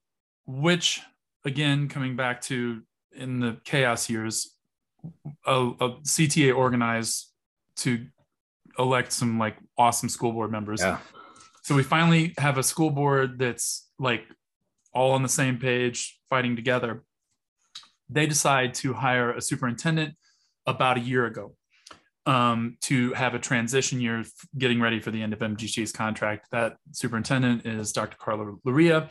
[SPEAKER 2] which again coming back to in the chaos years, a, a CTA organized to elect some like awesome school board members.
[SPEAKER 1] Yeah.
[SPEAKER 2] So we finally have a school board that's like all on the same page, fighting together. They decide to hire a superintendent about a year ago um, to have a transition year, getting ready for the end of MGT's contract. That superintendent is Dr. Karla Loria,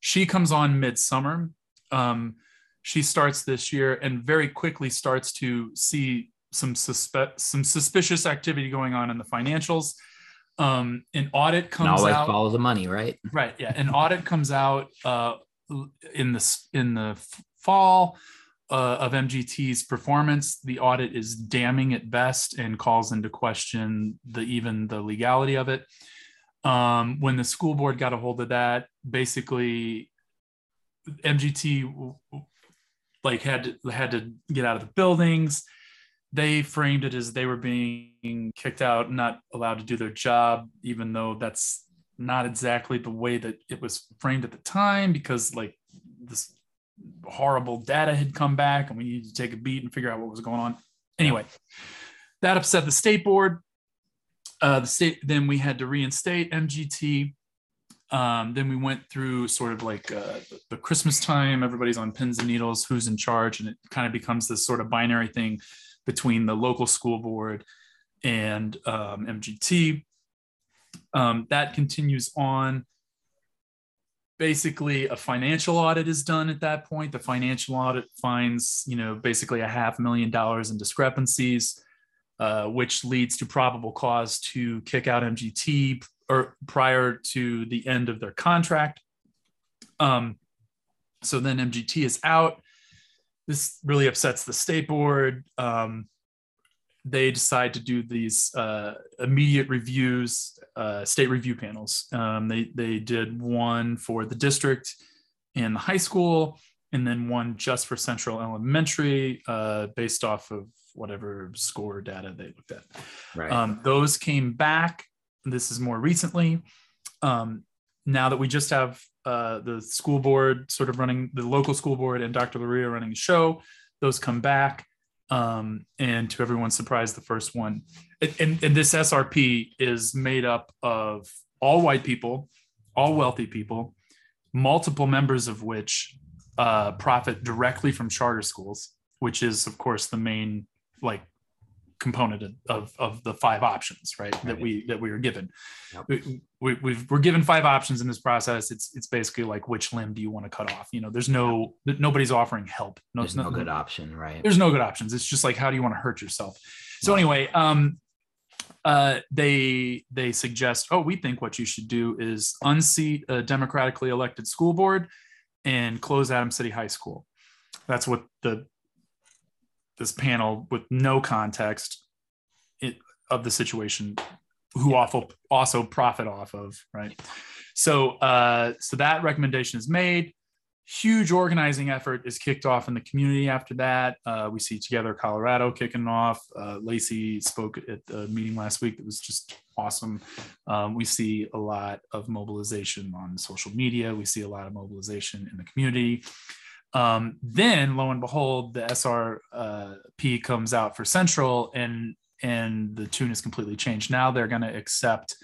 [SPEAKER 2] She comes on midsummer. Um, she starts this year and very quickly starts to see some suspect some suspicious activity going on in the financials. Um, an audit
[SPEAKER 1] And
[SPEAKER 2] comes
[SPEAKER 1] always
[SPEAKER 2] out.
[SPEAKER 1] follow the money, right?
[SPEAKER 2] Right. Yeah. An audit comes out uh, in the in the fall uh, of MGT's performance. The audit is damning at best and calls into question the even the legality of it. Um, when the school board got a hold of that, basically MGT like had to, had to get out of the buildings. They framed it as they were being kicked out, not allowed to do their job, even though that's not exactly the way that it was framed at the time because like this horrible data had come back and we needed to take a beat and figure out what was going on. Anyway that upset the state board. Uh, the state then we had to reinstate mgt um, then we went through sort of like uh, the- christmas time everybody's on pins and needles who's in charge and it kind of becomes this sort of binary thing between the local school board and um, mgt um, that continues on. Basically, a financial audit is done at that point. The financial audit finds, you know, basically a half million dollars in discrepancies, uh, which leads to probable cause to kick out MGT or prior to the end of their contract. Um, so then MGT is out. This really upsets the state board. Um, they decide to do these uh, immediate reviews, uh, state review panels. Um, they they did one for the district and the high school, and then one just for Central Elementary, uh, based off of whatever score data they looked at.
[SPEAKER 1] Right.
[SPEAKER 2] Um, those came back. This is more recently. Um, now that we just have uh, the school board sort of running the local school board and Dr. Loria running the show, those come back. Um, and to everyone's surprise, the first one, and, and, and this SRP is made up of all white people, all wealthy people, multiple members of which uh, profit directly from charter schools, which is, of course, the main like component of, of, the five options, right? That we that we were given.
[SPEAKER 1] Yep.
[SPEAKER 2] We, we, we've, we're given five options in this process. It's it's basically like which limb do you want to cut off? You know, there's no nobody's offering help. No,
[SPEAKER 1] There's no good option, right?
[SPEAKER 2] there's no good options. It's just like how do you want to hurt yourself? So anyway, um, uh, they they suggest, oh, we think what you should do is unseat a democratically elected school board and close Adams City High School. That's what the this panel with no context it, of the situation who also also profit off of right? So uh so that recommendation is made. Huge organizing effort is kicked off in the community after that. Uh, we see together colorado kicking off. Uh, lacey spoke at the meeting last week. That was just awesome. Um, we see a lot of mobilization on social media. We see a lot of mobilization in the community um, then lo and behold the srp comes out for central and and the tune is completely changed. Now they're going to accept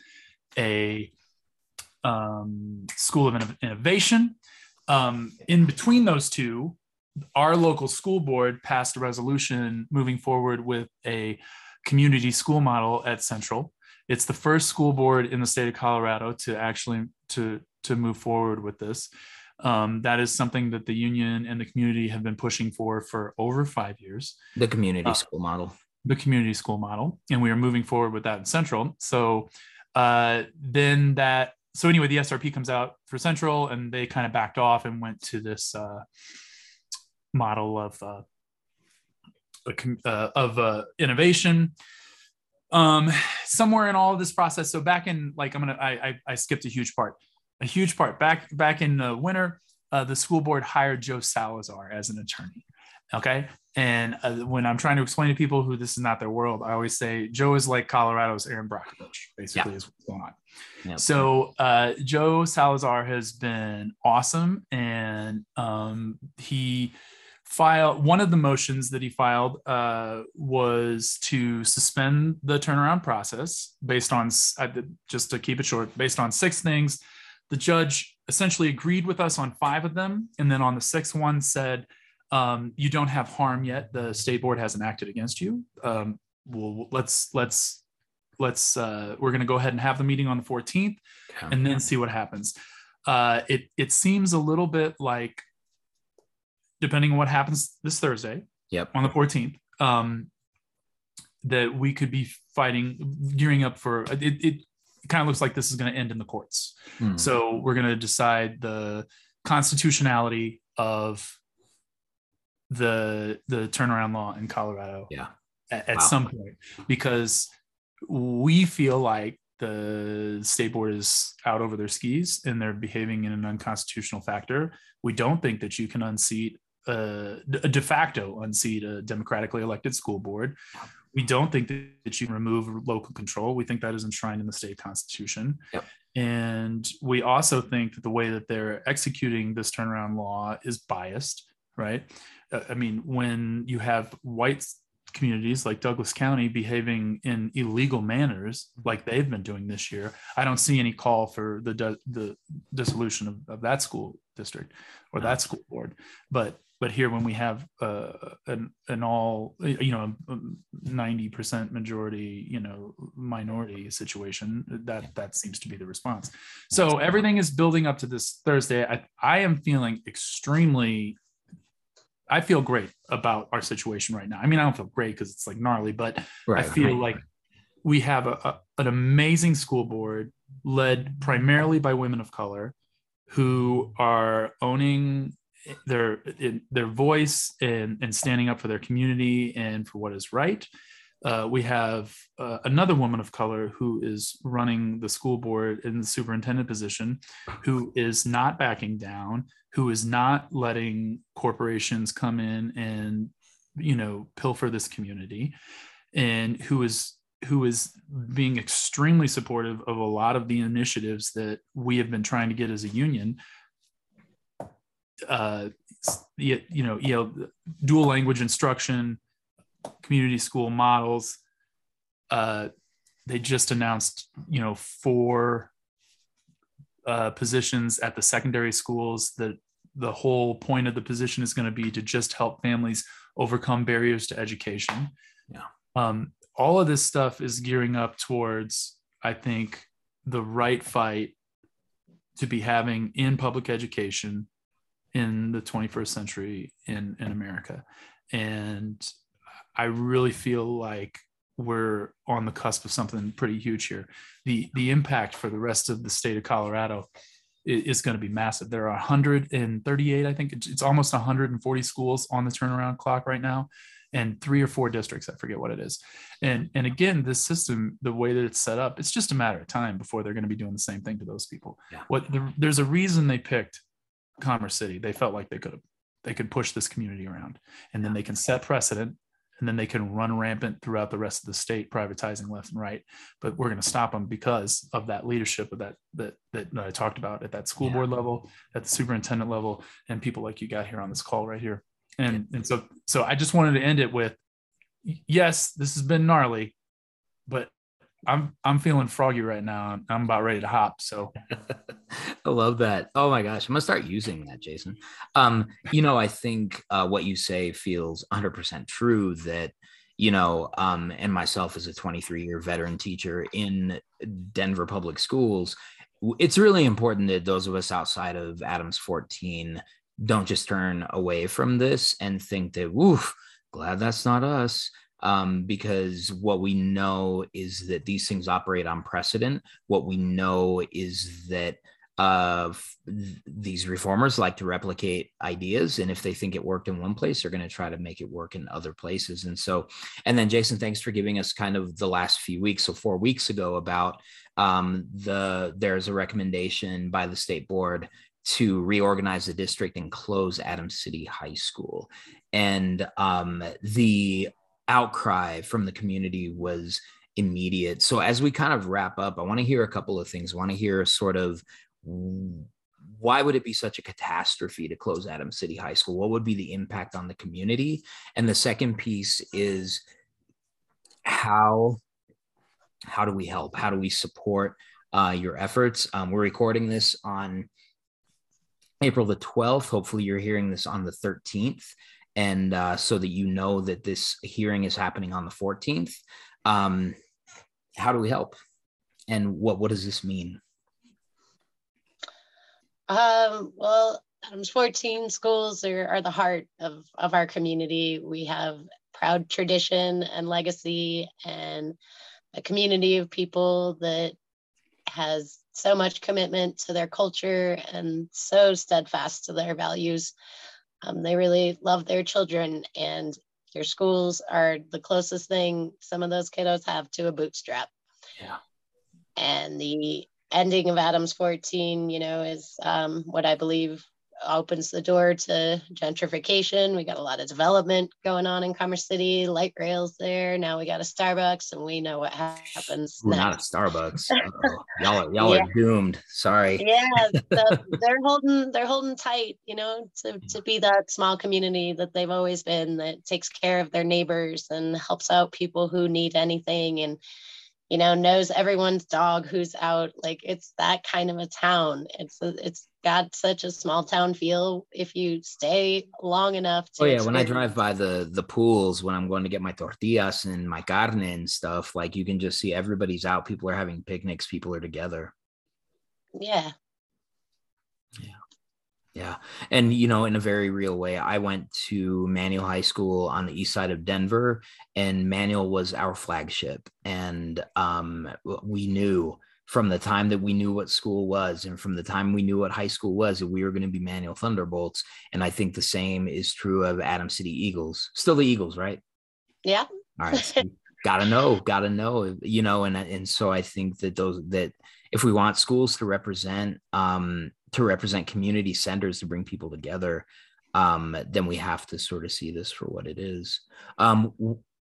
[SPEAKER 2] a um, school of innovation. Um, in between those two our local school board passed a resolution moving forward with a community school model at central. It's the first school board in the state of colorado to actually to to move forward with this um, that is something that the union and the community have been pushing for for over five years.
[SPEAKER 1] The community
[SPEAKER 2] Uh,
[SPEAKER 1] school model.
[SPEAKER 2] the community school model and we are moving forward with that in central. So uh, then that so anyway the srp comes out for central and they kind of backed off and went to this uh, model of uh, a uh, of uh, innovation. Um somewhere in all of this process so back in like i'm gonna i i, I skipped a huge part a huge part back back in the winter uh, the school board hired joe salazar as an attorney okay and uh, when i'm trying to explain to people who this is not their world i always say joe is like colorado's erin brockovich basically is what's going on
[SPEAKER 1] Yep.
[SPEAKER 2] so uh, Joe Salazar has been awesome, and um, he filed one of the motions that he filed uh, was to suspend the turnaround process based on just to keep it short, based on six things. The judge essentially agreed with us on five of them, and then on the sixth one said, um, "You don't have harm yet. The state board hasn't acted against you. Um, well, let's let's." Let's uh, we're going to go ahead and have the meeting on the 14th
[SPEAKER 1] Okay.
[SPEAKER 2] and then see what happens. uh, it it seems a little bit like, depending on what happens this Thursday,
[SPEAKER 1] Yep.
[SPEAKER 2] on the 14th, um, that we could be fighting, gearing up for it. It, it kind of looks like this is going to end in the courts.
[SPEAKER 1] Hmm.
[SPEAKER 2] So we're going to decide the constitutionality of the the turnaround law in Colorado
[SPEAKER 1] Yeah.
[SPEAKER 2] at, at
[SPEAKER 1] Wow.
[SPEAKER 2] some point because we feel like the state board is out over their skis and they're behaving in an unconstitutional factor. We don't think that you can unseat uh, a de facto unseat a democratically elected school board. We don't think that, you can remove local control. We think that is enshrined in the state constitution.
[SPEAKER 1] Yep.
[SPEAKER 2] And we also think that the way that they're executing this turnaround law is biased, right? Uh, I mean, when you have white communities like Douglas County behaving in illegal manners like they've been doing this year, I don't see any call for the the dissolution of, of that school district or that school board. But but here when we have uh, an an all you know ninety percent majority you know minority situation, that that seems to be the response. So everything is building up to this Thursday. I I am feeling extremely I feel great about our situation right now. I mean, I don't feel great because it's like gnarly, but
[SPEAKER 1] Right.
[SPEAKER 2] I feel like we have a, a- an amazing school board led primarily by women of color who are owning their their voice and, and standing up for their community and for what is right. Uh, we have uh, another woman of color who is running the school board in the superintendent position, who is not backing down, who is not letting corporations come in and you know pilfer this community, and who is who is being extremely supportive of a lot of the initiatives that we have been trying to get as a union. Uh, you you know, you know, dual language instruction, community school models. Uh, they just announced, you know, four uh, positions at the secondary schools. That the whole point of the position is going to be to just help families overcome barriers to education.
[SPEAKER 1] Yeah.
[SPEAKER 2] Um, all of this stuff is gearing up towards, I think, the right fight to be having in public education in the 21st century in, in America. And I really feel like we're on the cusp of something pretty huge here. The, the impact for the rest of the state of Colorado is going to be massive. There are 138, I think it's, it's almost 140 schools on the turnaround clock right now, and three or four districts. I forget what it is. And and again, this system, the way that it's set up, it's just a matter of time before they're going to be doing the same thing to those people.
[SPEAKER 1] Yeah.
[SPEAKER 2] What the, there's a reason they picked Commerce City. They felt like they could have they could push this community around, and then they can set precedent. And then they can run rampant throughout the rest of the state, privatizing left and right. But we're going to stop them because of that leadership of that that that I talked about at that school
[SPEAKER 1] Yeah.
[SPEAKER 2] board level, at the superintendent level, and people like you got here on this call right here. And and so so I just wanted to end it with, yes, this has been gnarly, but I'm I'm feeling froggy right now. I'm about ready to hop. So
[SPEAKER 1] I love that. Oh my gosh, I'm gonna start using that, Jason. Um, you know, I think uh, what you say feels 100% true. That you know, um, and myself as a 23 year veteran teacher in Denver public schools, it's really important that those of us outside of Adams 14 don't just turn away from this and think that, woof, glad that's not us. Um, because what we know is that these things operate on precedent. What we know is that uh, these reformers like to replicate ideas, and if they think it worked in one place, they're going to try to make it work in other places. And so, and then Jason, thanks for giving us kind of the last few weeks. So four weeks ago, about um, the there's a recommendation by the state board to reorganize the district and close Adams City High School, and um, the outcry from the community was immediate. So as we kind of wrap up, I want to hear a couple of things. I want to hear sort of why would it be such a catastrophe to close Adams City High School? What would be the impact on the community? And the second piece is how how do we help? How do we support uh, your efforts? Um, we're recording this on April the 12th. Hopefully, you're hearing this on the 13th and uh, so that you know that this hearing is happening on the 14th. Um, how do we help? And what what does this mean?
[SPEAKER 5] Um, well, Adams 14 schools are, are the heart of, of our community. We have proud tradition and legacy and a community of people that has so much commitment to their culture and so steadfast to their values. Um, they really love their children, and your schools are the closest thing some of those kiddos have to a bootstrap.
[SPEAKER 1] Yeah.
[SPEAKER 5] And the ending of Adams 14, you know, is um, what I believe opens the door to gentrification. We got a lot of development going on in Commerce City, light rails there. Now we got a Starbucks, and we know what happens.
[SPEAKER 1] Ooh, not a Starbucks. y'all are y'all yeah. are doomed. Sorry.
[SPEAKER 5] Yeah, they're holding they're holding tight, you know, to, to be that small community that they've always been that takes care of their neighbors and helps out people who need anything and you know knows everyone's dog who's out like it's that kind of a town it's a, it's got such a small town feel if you stay long enough
[SPEAKER 1] to oh yeah when i drive by the the pools when i'm going to get my tortillas and my carne and stuff like you can just see everybody's out people are having picnics people are together
[SPEAKER 5] yeah
[SPEAKER 1] yeah yeah. And, you know, in a very real way, I went to Manual High School on the east side of Denver, and Manual was our flagship. And um, we knew from the time that we knew what school was and from the time we knew what high school was that we were going to be Manual Thunderbolts. And I think the same is true of Adams City Eagles. Still the Eagles, right?
[SPEAKER 5] Yeah.
[SPEAKER 1] All right. So gotta know, gotta know, you know, and and so I think that those that if we want schools to represent um to represent community centers to bring people together um, then we have to sort of see this for what it is. Um,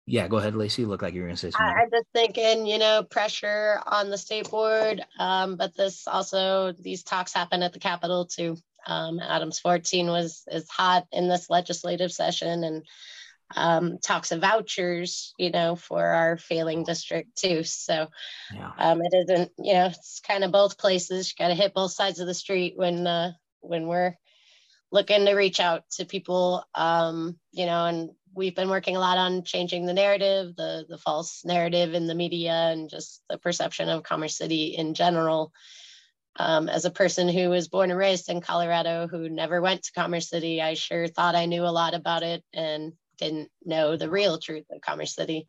[SPEAKER 1] yeah, go ahead, Lacey. Look like you're going to say something.
[SPEAKER 5] I'm just thinking, you know, pressure on the state board, um, but this also these talks happen at the Capitol too. Um, Adams 14 was is hot in this legislative session, and um, talks of vouchers, you know, for our failing district too. So yeah. um, it isn't, you know, it's kind of both places. You got to hit both sides of the street when uh, when we're looking to reach out to people, um, you know, and we've been working a lot on changing the narrative, the the false narrative in the media, and just the perception of Commerce City in general. Um, as a person who was born and raised in Colorado, who never went to Commerce City, I sure thought I knew a lot about it, and didn't know the real truth of Commerce City.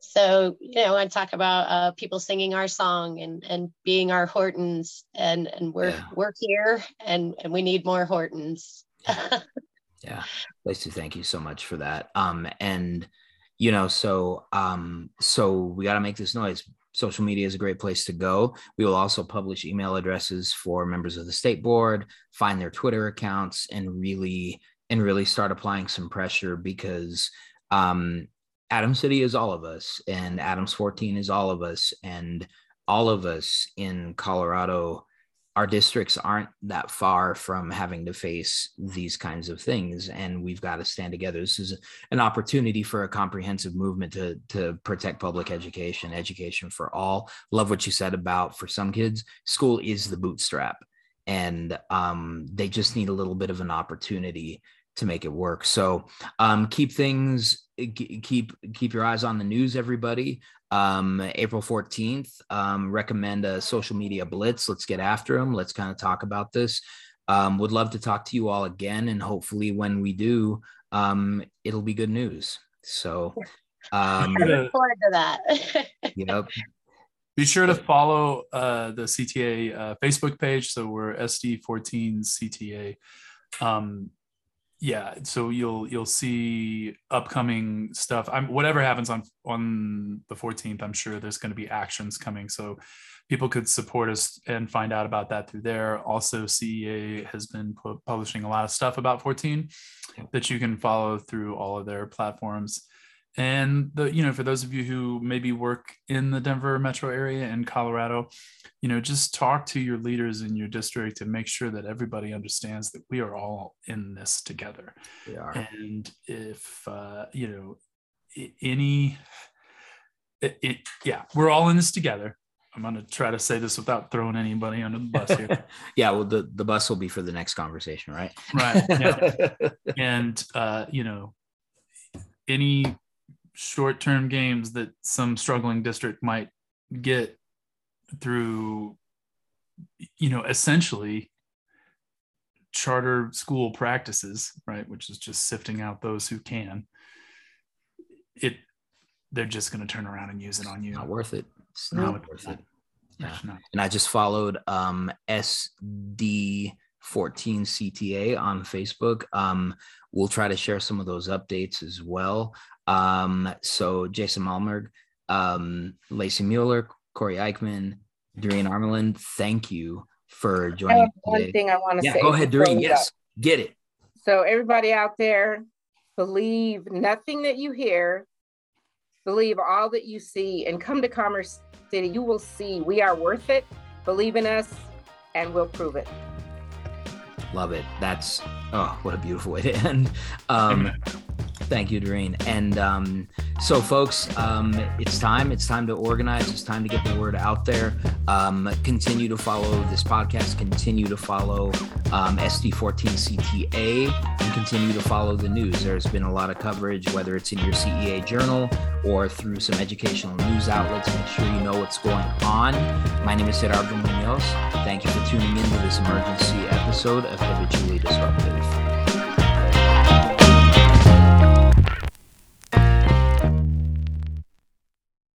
[SPEAKER 5] So, you know, I talk about uh, people singing our song and, and being our Hortons and, and we're, yeah. we're here and, and we need more Hortons.
[SPEAKER 1] yeah. Lacey, thank you so much for that. Um, and, you know, so, um, so we got to make this noise. Social media is a great place to go. We will also publish email addresses for members of the state board, find their Twitter accounts, and really and really start applying some pressure because um, Adam City is all of us, and Adams 14 is all of us, and all of us in Colorado, our districts aren't that far from having to face these kinds of things, and we've got to stand together. This is an opportunity for a comprehensive movement to to protect public education, education for all. Love what you said about for some kids, school is the bootstrap, and um, they just need a little bit of an opportunity to make it work. So um, keep things keep keep your eyes on the news, everybody. Um, April 14th, um, recommend a social media blitz. Let's get after them. Let's kind of talk about this. Um, would love to talk to you all again, and hopefully, when we do, um, it'll be good news. So, um,
[SPEAKER 5] I look forward to that.
[SPEAKER 1] yep.
[SPEAKER 2] Be sure to follow uh, the CTA uh, Facebook page. So we're SD14 CTA. Um, yeah so you'll you'll see upcoming stuff. I'm whatever happens on on the 14th i'm sure there's going to be actions coming so people could support us and find out about that through there. Also cea has been pu- publishing a lot of stuff about 14 that you can follow through all of their platforms and the you know for those of you who maybe work in the denver metro area in colorado you know just talk to your leaders in your district and make sure that everybody understands that we are all in this together
[SPEAKER 1] we are.
[SPEAKER 2] and if uh, you know any it, it, yeah we're all in this together i'm going to try to say this without throwing anybody under the bus here
[SPEAKER 1] yeah well the, the bus will be for the next conversation right
[SPEAKER 2] right yeah. and uh, you know any short-term games that some struggling district might get through you know essentially charter school practices, right, which is just sifting out those who can, it they're just going to turn around and use it on you.
[SPEAKER 1] Not worth it. It's
[SPEAKER 2] No,
[SPEAKER 1] not worth
[SPEAKER 2] not.
[SPEAKER 1] it. Yeah.
[SPEAKER 2] Not.
[SPEAKER 1] And I just followed um, SD14 CTA on Facebook. Um, we'll try to share some of those updates as well. Um, so Jason Malmberg, um, Lacey Mueller, Corey Eichman, Doreen Armelin, thank you for
[SPEAKER 4] I
[SPEAKER 1] joining
[SPEAKER 4] have
[SPEAKER 1] us
[SPEAKER 4] one
[SPEAKER 1] today.
[SPEAKER 4] thing I want to
[SPEAKER 1] Yeah,
[SPEAKER 4] say.
[SPEAKER 1] go ahead,
[SPEAKER 4] before
[SPEAKER 1] Doreen.
[SPEAKER 4] we go.
[SPEAKER 1] Yes, get it.
[SPEAKER 4] So everybody out there, believe nothing that you hear, believe all that you see, and come to Commerce City. You will see we are worth it. Believe in us, and we'll prove it.
[SPEAKER 1] Love it. That's oh, what a beautiful way to end. Um,
[SPEAKER 2] Amen.
[SPEAKER 1] Thank you, Doreen. And um, so, folks, um, it's time. It's time to organize. It's time to get the word out there. Um, continue to follow this podcast. Continue to follow um, SD14CTA and continue to follow the news. There's been a lot of coverage, whether it's in your CEA journal or through some educational news outlets. Make sure you know what's going on. My name is Gerardo Munoz. Thank you for tuning in to this emergency episode of Habitually Disruptive.